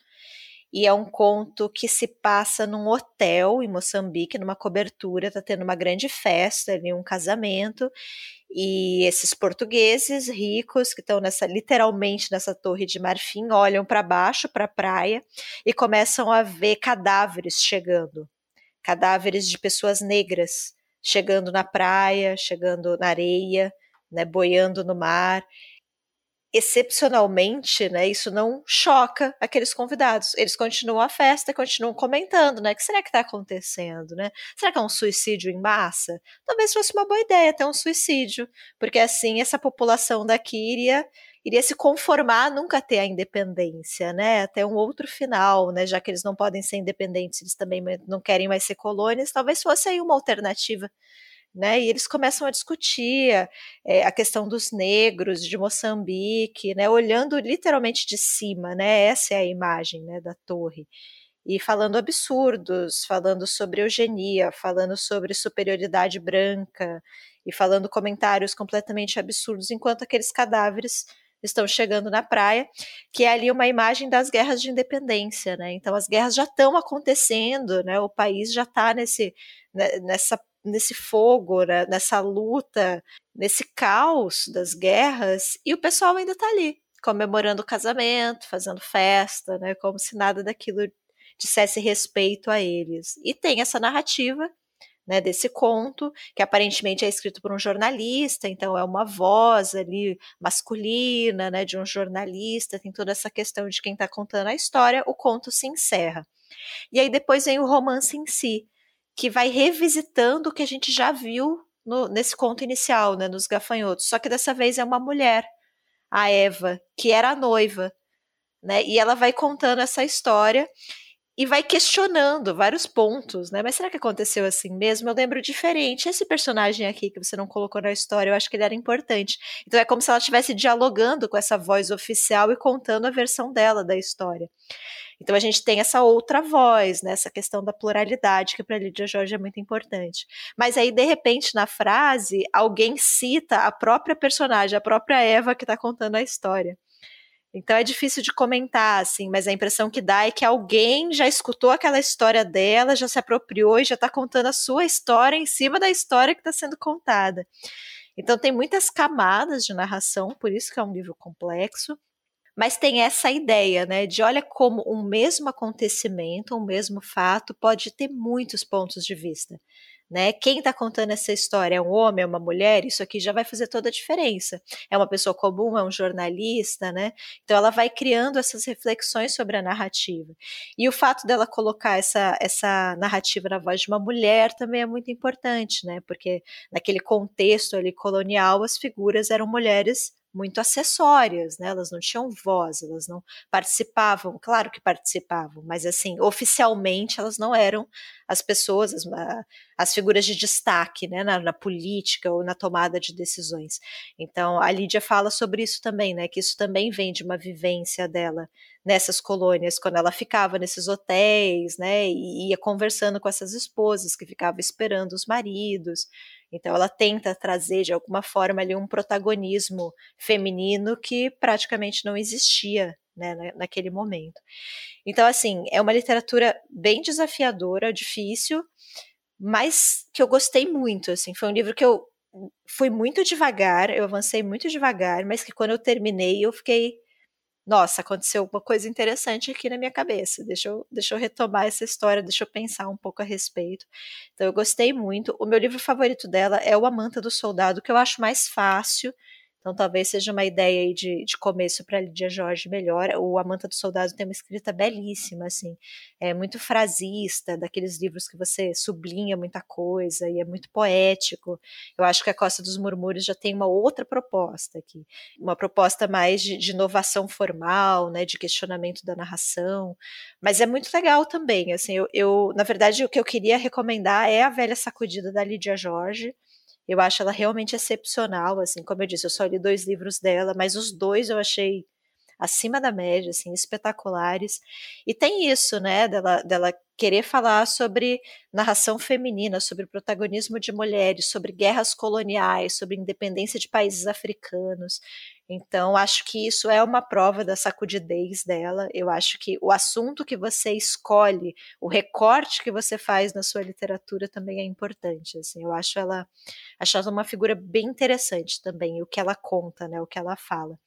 Speaker 3: e é um conto que se passa num hotel em Moçambique, numa cobertura, tá tendo uma grande festa ali, um casamento, e esses portugueses ricos que estão nessa literalmente nessa torre de marfim olham para baixo, para a praia e começam a ver cadáveres chegando, cadáveres de pessoas negras chegando na praia, chegando na areia, né, boiando no mar excepcionalmente, né, isso não choca aqueles convidados. Eles continuam a festa, continuam comentando, né? O que será que está acontecendo, né? Será que é um suicídio em massa? Talvez fosse uma boa ideia ter um suicídio, porque assim essa população daqui iria iria se conformar a nunca ter a independência, né? Até um outro final, né? Já que eles não podem ser independentes, eles também não querem mais ser colônias, talvez fosse aí uma alternativa né? E eles começam a discutir é, a questão dos negros de Moçambique, né? Olhando literalmente de cima, né? Essa é a imagem, né? Da torre e falando absurdos, falando sobre eugenia, falando sobre superioridade branca e falando comentários completamente absurdos, enquanto aqueles cadáveres estão chegando na praia, que é ali uma imagem das guerras de independência, né? Então as guerras já estão acontecendo, né? O país já está nesse né, nessa nesse fogo, né? nessa luta, nesse caos das guerras, e o pessoal ainda está ali, comemorando o casamento, fazendo festa, né? Como se nada daquilo dissesse respeito a eles. E tem essa narrativa né, desse conto, que aparentemente é escrito por um jornalista, então é uma voz ali masculina, né, de um jornalista, tem toda essa questão de quem está contando a história, o conto se encerra. E aí depois vem o romance em si, que vai revisitando o que a gente já viu no, nesse conto inicial, né, nos gafanhotos, só que dessa vez é uma mulher, a Eva, que era a noiva, né, e ela vai contando essa história e vai questionando vários pontos, né? Mas será que aconteceu assim mesmo? Eu lembro diferente. Esse personagem aqui que você não colocou na história, eu acho que ele era importante. Então é como se ela estivesse dialogando com essa voz oficial e contando a versão dela da história. Então a gente tem essa outra voz, né? Essa questão da pluralidade que para Lídia Jorge é muito importante. Mas aí de repente na frase alguém cita a própria personagem, a própria Eva que está contando a história. Então é difícil de comentar, assim, mas a impressão que dá é que alguém já escutou aquela história dela, já se apropriou e já está contando a sua história em cima da história que está sendo contada. Então tem muitas camadas de narração, por isso que é um livro complexo, mas tem essa ideia, né, de olha como um mesmo acontecimento, um mesmo fato pode ter muitos pontos de vista né? Quem está contando essa história é um homem, é uma mulher? Isso aqui já vai fazer toda a diferença. É uma pessoa comum, é um jornalista, né? Então ela vai criando essas reflexões sobre a narrativa. E o fato dela colocar essa, essa narrativa na voz de uma mulher também é muito importante, né? Porque naquele contexto ali colonial, as figuras eram mulheres muito acessórias, né? Elas não tinham voz, elas não participavam, claro que participavam, mas assim, oficialmente elas não eram as pessoas, as, as figuras de destaque, né, na, na, política ou na tomada de decisões. Então, a Lídia fala sobre isso também, né, que isso também vem de uma vivência dela nessas colônias, quando ela ficava nesses hotéis, né, e ia conversando com essas esposas que ficavam esperando os maridos, então ela tenta trazer de alguma forma ali um protagonismo feminino que praticamente não existia né, naquele momento. Então, assim, é uma literatura bem desafiadora, difícil, mas que eu gostei muito, assim, foi um livro que eu fui muito devagar, eu avancei muito devagar, mas que quando eu terminei eu fiquei nossa, aconteceu uma coisa interessante aqui na minha cabeça. Deixa eu, deixa eu retomar essa história, deixa eu pensar um pouco a respeito. Então, eu gostei muito. O meu livro favorito dela é O Amanta do Soldado, que eu acho mais fácil então, talvez seja uma ideia aí de, de começo para Lídia Jorge melhor. O Amanta do Soldado tem uma escrita belíssima, assim, é muito frasista, daqueles livros que você sublinha muita coisa e é muito poético. Eu acho que a Costa dos Murmúrios já tem uma outra proposta aqui, uma proposta mais de, de inovação formal, né, de questionamento da narração, mas é muito legal também, assim, eu, eu, na verdade, o que eu queria recomendar é a Velha Sacudida da Lídia Jorge, eu acho ela realmente excepcional, assim, como eu disse, eu só li dois livros dela, mas os dois eu achei acima da média, assim, espetaculares. E tem isso, né, dela, dela querer falar sobre narração feminina, sobre protagonismo de mulheres, sobre guerras coloniais, sobre independência de países africanos. Então, acho que isso é uma prova da sacudidez dela. Eu acho que o assunto que você escolhe, o recorte que você faz na sua literatura também é importante. Assim, eu acho ela, acho ela uma figura bem interessante também, o que ela conta, né, o que ela fala.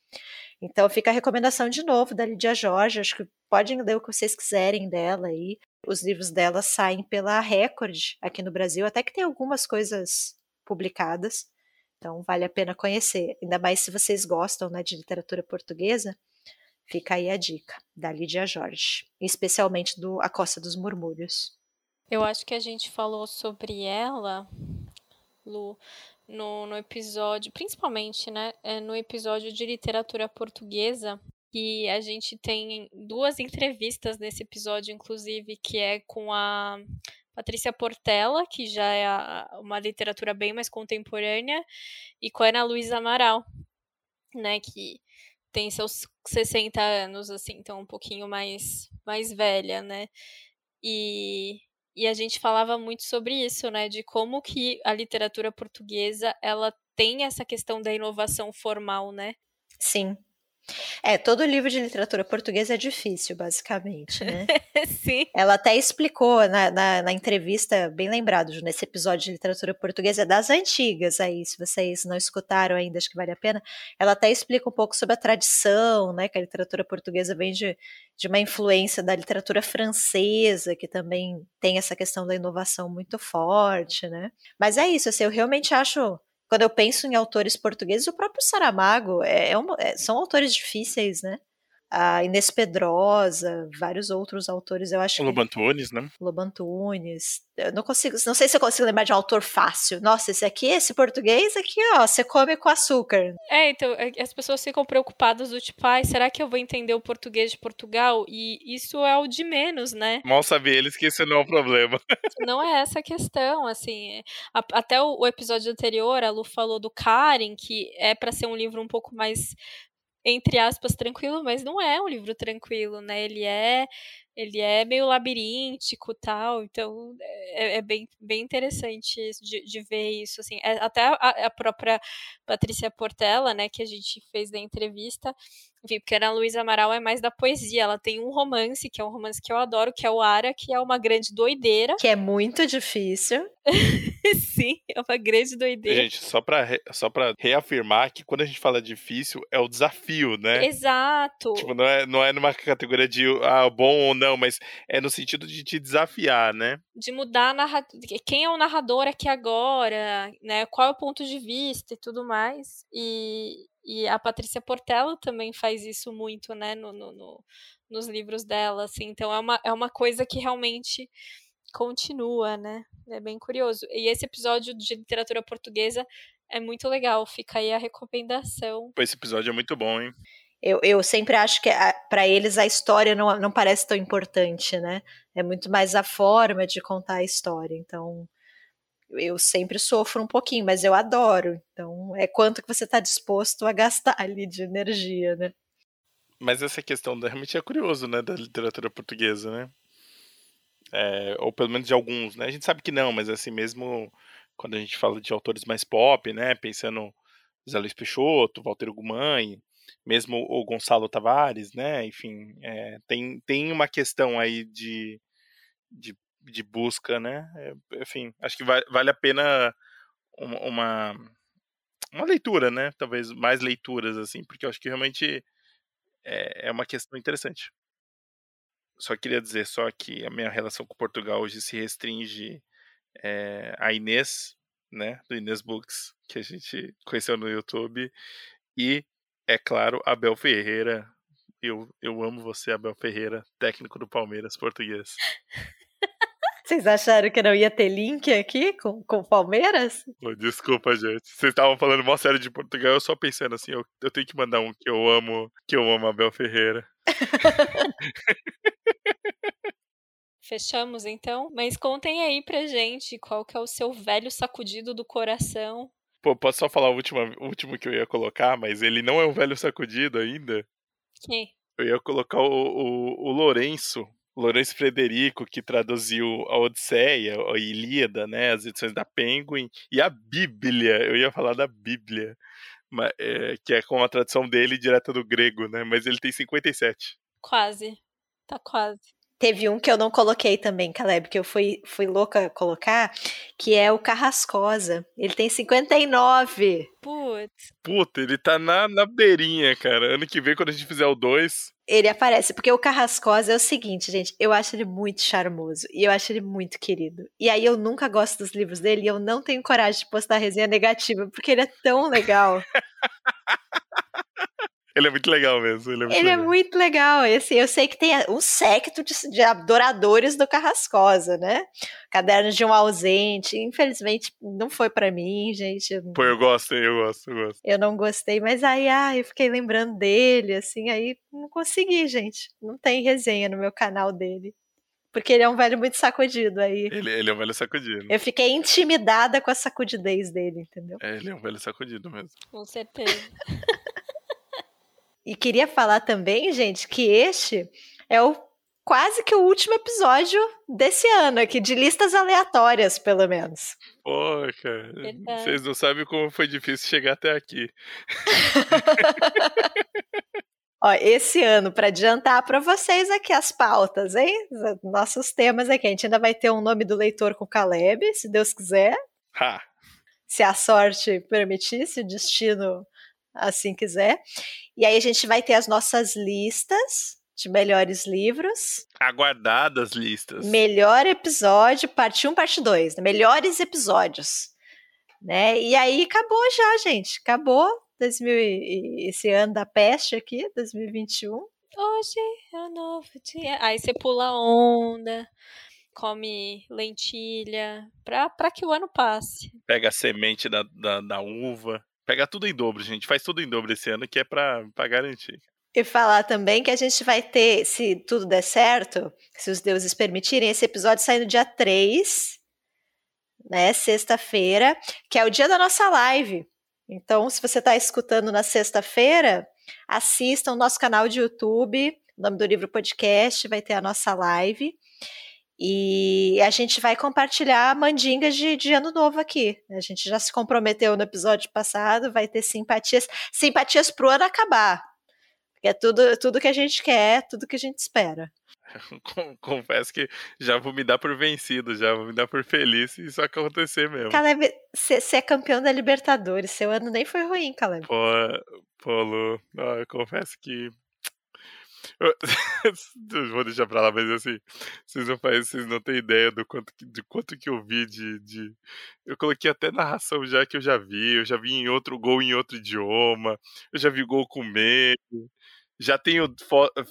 Speaker 3: Então, fica a recomendação de novo da Lídia Jorge. Acho que podem ler o que vocês quiserem dela aí. Os livros dela saem pela Record aqui no Brasil, até que tem algumas coisas publicadas. Então vale a pena conhecer, ainda mais se vocês gostam né, de literatura portuguesa. Fica aí a dica da Lídia Jorge, especialmente do A Costa dos Murmúrios.
Speaker 2: Eu acho que a gente falou sobre ela, Lu, no, no episódio, principalmente, né, é, no episódio de literatura portuguesa, e a gente tem duas entrevistas nesse episódio, inclusive, que é com a Patrícia Portela, que já é a, uma literatura bem mais contemporânea, e com a Ana Luísa Amaral, né, que tem seus 60 anos, assim, então um pouquinho mais, mais velha, né? E, E a gente falava muito sobre isso, né? De como que a literatura portuguesa ela tem essa questão da inovação formal, né?
Speaker 3: Sim. É, todo livro de literatura portuguesa é difícil, basicamente, né?
Speaker 2: Sim.
Speaker 3: Ela até explicou na, na, na, entrevista, bem lembrado, nesse episódio de literatura portuguesa das antigas aí, se vocês não escutaram ainda, acho que vale a pena. Ela até explica um pouco sobre a tradição, né? Que a literatura portuguesa vem de, de uma influência da literatura francesa, que também tem essa questão da inovação muito forte, né? Mas é isso, assim, eu realmente acho quando eu penso em autores portugueses, o próprio Saramago é, é, uma, é são autores difíceis, né? A Inês Pedrosa, vários outros autores, eu acho.
Speaker 1: O Lobantunes, né?
Speaker 3: Lobantunes. Eu não consigo, não sei se eu consigo lembrar de um autor fácil. Nossa, esse aqui, esse português aqui, ó, você come com açúcar.
Speaker 2: É, então, é, as pessoas ficam preocupadas do tipo, ai, será que eu vou entender o português de Portugal? E isso é o de menos, né?
Speaker 1: Mal saber eles que isso não é um problema.
Speaker 2: não é essa a questão, assim. A, até o, o, episódio anterior, a Lu falou do Karen, que é para ser um livro um pouco mais entre aspas, tranquilo, mas não é um livro tranquilo, né? Ele é ele é meio labiríntico tal, então é, é bem, bem interessante de, de, ver isso, assim, é, até a, a, própria Patrícia Portela, né, que a gente fez da entrevista, enfim, porque a Ana Luísa Amaral é mais da poesia. Ela tem um romance, que é um romance que eu adoro, que é o Ara, que é uma grande doideira.
Speaker 3: Que é muito difícil.
Speaker 2: Sim, é uma grande doideira.
Speaker 1: Gente, só pra, só pra reafirmar que quando a gente fala difícil, é o desafio, né?
Speaker 2: Exato.
Speaker 1: Tipo, não é, não é numa categoria de ah, bom ou não, mas é no sentido de te desafiar, né?
Speaker 2: De mudar a narrativa. Quem é o narrador aqui agora, né? Qual é o ponto de vista e tudo mais. E, e a Patrícia Portela também faz isso muito, né, no, no, no, nos livros dela, assim. Então é uma, é uma coisa que realmente continua, né? É bem curioso. E esse episódio de literatura portuguesa é muito legal. Fica aí a recomendação.
Speaker 1: Esse episódio é muito bom, hein?
Speaker 3: Eu, eu sempre acho que para eles a história não, não parece tão importante, né? É muito mais a forma de contar a história. Então, eu sempre sofro um pouquinho, mas eu adoro. Então, é quanto que você está disposto a gastar ali de energia, né?
Speaker 1: Mas essa questão realmente é curioso, né, da literatura portuguesa, né? É, ou pelo menos de alguns, né? A gente sabe que não, mas assim mesmo quando a gente fala de autores mais pop, né? Pensando Zé Luiz Peixoto, Walter Gumanyi, mesmo o Gonçalo Tavares, né? Enfim, é, tem, tem uma questão aí de, de de busca, né? É, enfim, acho que vale, vale a pena uma, uma leitura, né? Talvez mais leituras, assim, porque eu acho que realmente é, é uma questão interessante. Só queria dizer só que a minha relação com Portugal hoje se restringe é, a Inês, né? Do Inês Books, que a gente conheceu no YouTube, e, é claro, Abel Ferreira. Eu, eu amo você, Abel Ferreira, técnico do Palmeiras português.
Speaker 3: Vocês acharam que não ia ter link aqui com, com o Palmeiras?
Speaker 1: Desculpa, gente. Vocês estavam falando uma série de Portugal, eu só pensando assim, eu, eu tenho que mandar um que eu amo, que eu amo Abel Ferreira.
Speaker 2: Fechamos então, mas contem aí pra gente qual que é o seu velho sacudido do coração.
Speaker 1: Pô, posso só falar o último, o último que eu ia colocar, mas ele não é um velho sacudido ainda.
Speaker 2: Quem?
Speaker 1: Eu ia colocar o, o, o Lourenço, Lourenço Frederico, que traduziu a Odisseia, a Ilíada, né, as edições da Penguin, e a Bíblia, eu ia falar da Bíblia, que é com a tradução dele direta do grego, né, mas ele tem 57.
Speaker 2: Quase, tá quase.
Speaker 3: Teve um que eu não coloquei também, Caleb, que eu fui, fui louca colocar, que é o Carrascosa. Ele tem 59.
Speaker 2: Putz.
Speaker 1: Puta, ele tá na, na beirinha, cara. Ano que vem, quando a gente fizer o 2.
Speaker 3: Ele aparece, porque o Carrascosa é o seguinte, gente. Eu acho ele muito charmoso e eu acho ele muito querido. E aí eu nunca gosto dos livros dele e eu não tenho coragem de postar resenha negativa, porque ele é tão legal.
Speaker 1: Ele é muito legal mesmo. Ele é muito
Speaker 3: ele é
Speaker 1: legal.
Speaker 3: É muito legal. Esse, eu sei que tem um séquito de, de, adoradores do Carrascosa, né? Caderno de um ausente. Infelizmente, não foi para mim, gente.
Speaker 1: Pô, eu gosto, eu gosto, eu gosto.
Speaker 3: Eu não gostei, mas aí, ah, eu fiquei lembrando dele, assim, aí não consegui, gente. Não tem resenha no meu canal dele. Porque ele é um velho muito sacudido aí.
Speaker 1: Ele, ele é um velho sacudido.
Speaker 3: Eu fiquei intimidada com a sacudidez dele, entendeu?
Speaker 1: É, ele é um velho sacudido mesmo.
Speaker 2: Com certeza.
Speaker 3: E queria falar também, gente, que este é o quase que o último episódio desse ano aqui, de listas aleatórias, pelo menos.
Speaker 1: Pô, cara,
Speaker 2: Verdade.
Speaker 1: vocês não sabem como foi difícil chegar até aqui.
Speaker 3: Ó, esse ano, para adiantar para vocês aqui as pautas, hein? Nossos temas aqui. A gente ainda vai ter um nome do leitor com Caleb, se Deus quiser.
Speaker 1: Ha!
Speaker 3: Se a sorte permitir, se o destino assim quiser. E aí a gente vai ter as nossas listas de melhores livros.
Speaker 1: Aguardadas listas.
Speaker 3: Melhor episódio, parte 1, parte 2. Né? Melhores episódios. Né? E aí acabou já, gente. Acabou 2000 e- esse ano da peste aqui, 2021.
Speaker 2: Hoje é um novo dia. Aí você pula onda, come lentilha, pra, pra que o ano passe.
Speaker 1: Pega a semente da, da, da uva. Pega tudo em dobro, gente. Faz tudo em dobro esse ano, que é pra garantir.
Speaker 3: E falar também que a gente vai ter, se tudo der certo, se os deuses permitirem, esse episódio saindo dia 3, né, sexta-feira, que é o dia da nossa live. Então, se você está escutando na sexta-feira, assista o nosso canal de YouTube, o nome do livro podcast, vai ter a nossa live. E a gente vai compartilhar mandingas de, de ano novo aqui. A gente já se comprometeu no episódio passado, vai ter simpatias, simpatias pro ano acabar. É tudo, tudo que a gente quer, tudo que a gente espera.
Speaker 1: Confesso que já vou me dar por vencido, já vou me dar por feliz se isso acontecer mesmo.
Speaker 3: Caleb, você é campeão da Libertadores, seu ano nem foi ruim, Caleb.
Speaker 1: Pô, pô, Lu, ó, eu confesso que. Vou deixar pra lá, mas assim, vocês não, fazem, vocês não têm ideia do quanto, que- de quanto que eu vi de, de. Eu coloquei até narração já que eu já vi, eu já vi em outro gol em outro idioma, eu já vi gol com medo, já tenho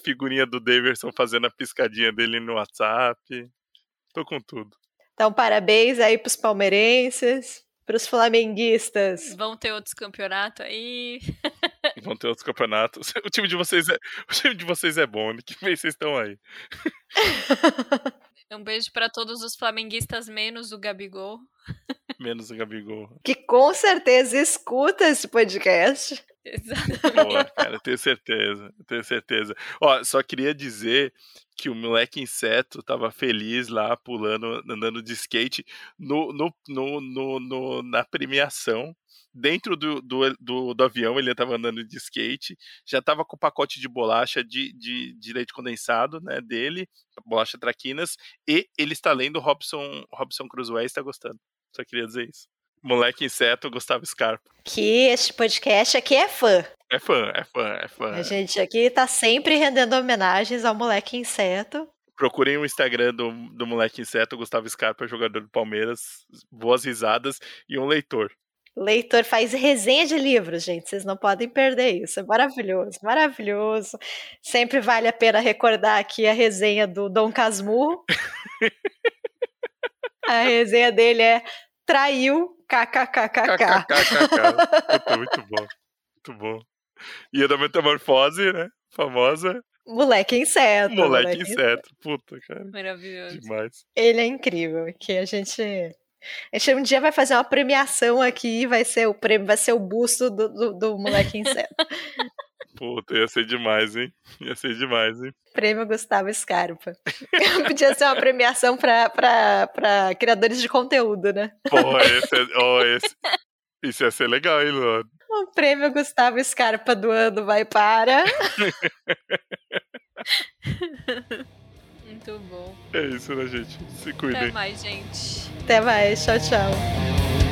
Speaker 1: figurinha do Daverson fazendo a piscadinha dele no WhatsApp. Tô com tudo.
Speaker 3: Então, parabéns aí pros palmeirenses, pros flamenguistas.
Speaker 2: Vão ter outros campeonatos aí.
Speaker 1: Vão ter outros campeonatos. O time de vocês é, o time de vocês é bom, né? que vez vocês estão aí.
Speaker 2: Um beijo pra todos os flamenguistas, menos o Gabigol.
Speaker 1: Menos o Gabigol.
Speaker 3: Que com certeza escuta esse podcast.
Speaker 2: Exatamente.
Speaker 1: Boa, cara, tenho certeza, tenho certeza. Ó, só queria dizer que o moleque inseto tava feliz lá, pulando, andando de skate no, no, no, no- no- na premiação. Dentro do, do, do, do avião, ele tava andando de skate, já tava com o pacote de bolacha de, de, de leite condensado, né, dele, bolacha traquinas, e ele está lendo Robson, Robson Crusoe e está gostando. Só queria dizer isso. Moleque inseto, Gustavo Scarpa.
Speaker 3: Que este podcast aqui é fã.
Speaker 1: É fã, é fã, é fã.
Speaker 3: A gente aqui tá sempre rendendo homenagens ao moleque inseto.
Speaker 1: Procurem o Instagram do, do moleque inseto, Gustavo Scarpa, jogador do Palmeiras. Boas risadas e um leitor.
Speaker 3: Leitor faz resenha de livros, gente. Vocês não podem perder isso. É maravilhoso, maravilhoso. Sempre vale a pena recordar aqui a resenha do Dom Casmurro. a resenha dele é traiu kkkk.
Speaker 1: KKKKK. Muito bom. Muito bom. E a da metamorfose, né? Famosa.
Speaker 3: Moleque inseto.
Speaker 1: Moleque inseto. Puta, cara.
Speaker 2: Maravilhoso.
Speaker 1: Demais.
Speaker 3: Ele é incrível. Que a gente, a gente um dia vai fazer uma premiação aqui. Vai ser o prêmio, vai ser o busto do, do, do moleque inseto.
Speaker 1: Puta, ia ser demais, hein? Ia ser demais, hein?
Speaker 3: Prêmio Gustavo Scarpa. Podia ser uma premiação para criadores de conteúdo, né?
Speaker 1: Pô, esse, é, ó, esse. Isso ia ser legal, hein, Luan?
Speaker 3: O prêmio Gustavo Scarpa do ano vai para.
Speaker 2: Muito bom.
Speaker 1: É isso, né, gente? Se
Speaker 2: Até
Speaker 1: cuidem.
Speaker 2: mais, gente.
Speaker 3: Até mais. Tchau, tchau.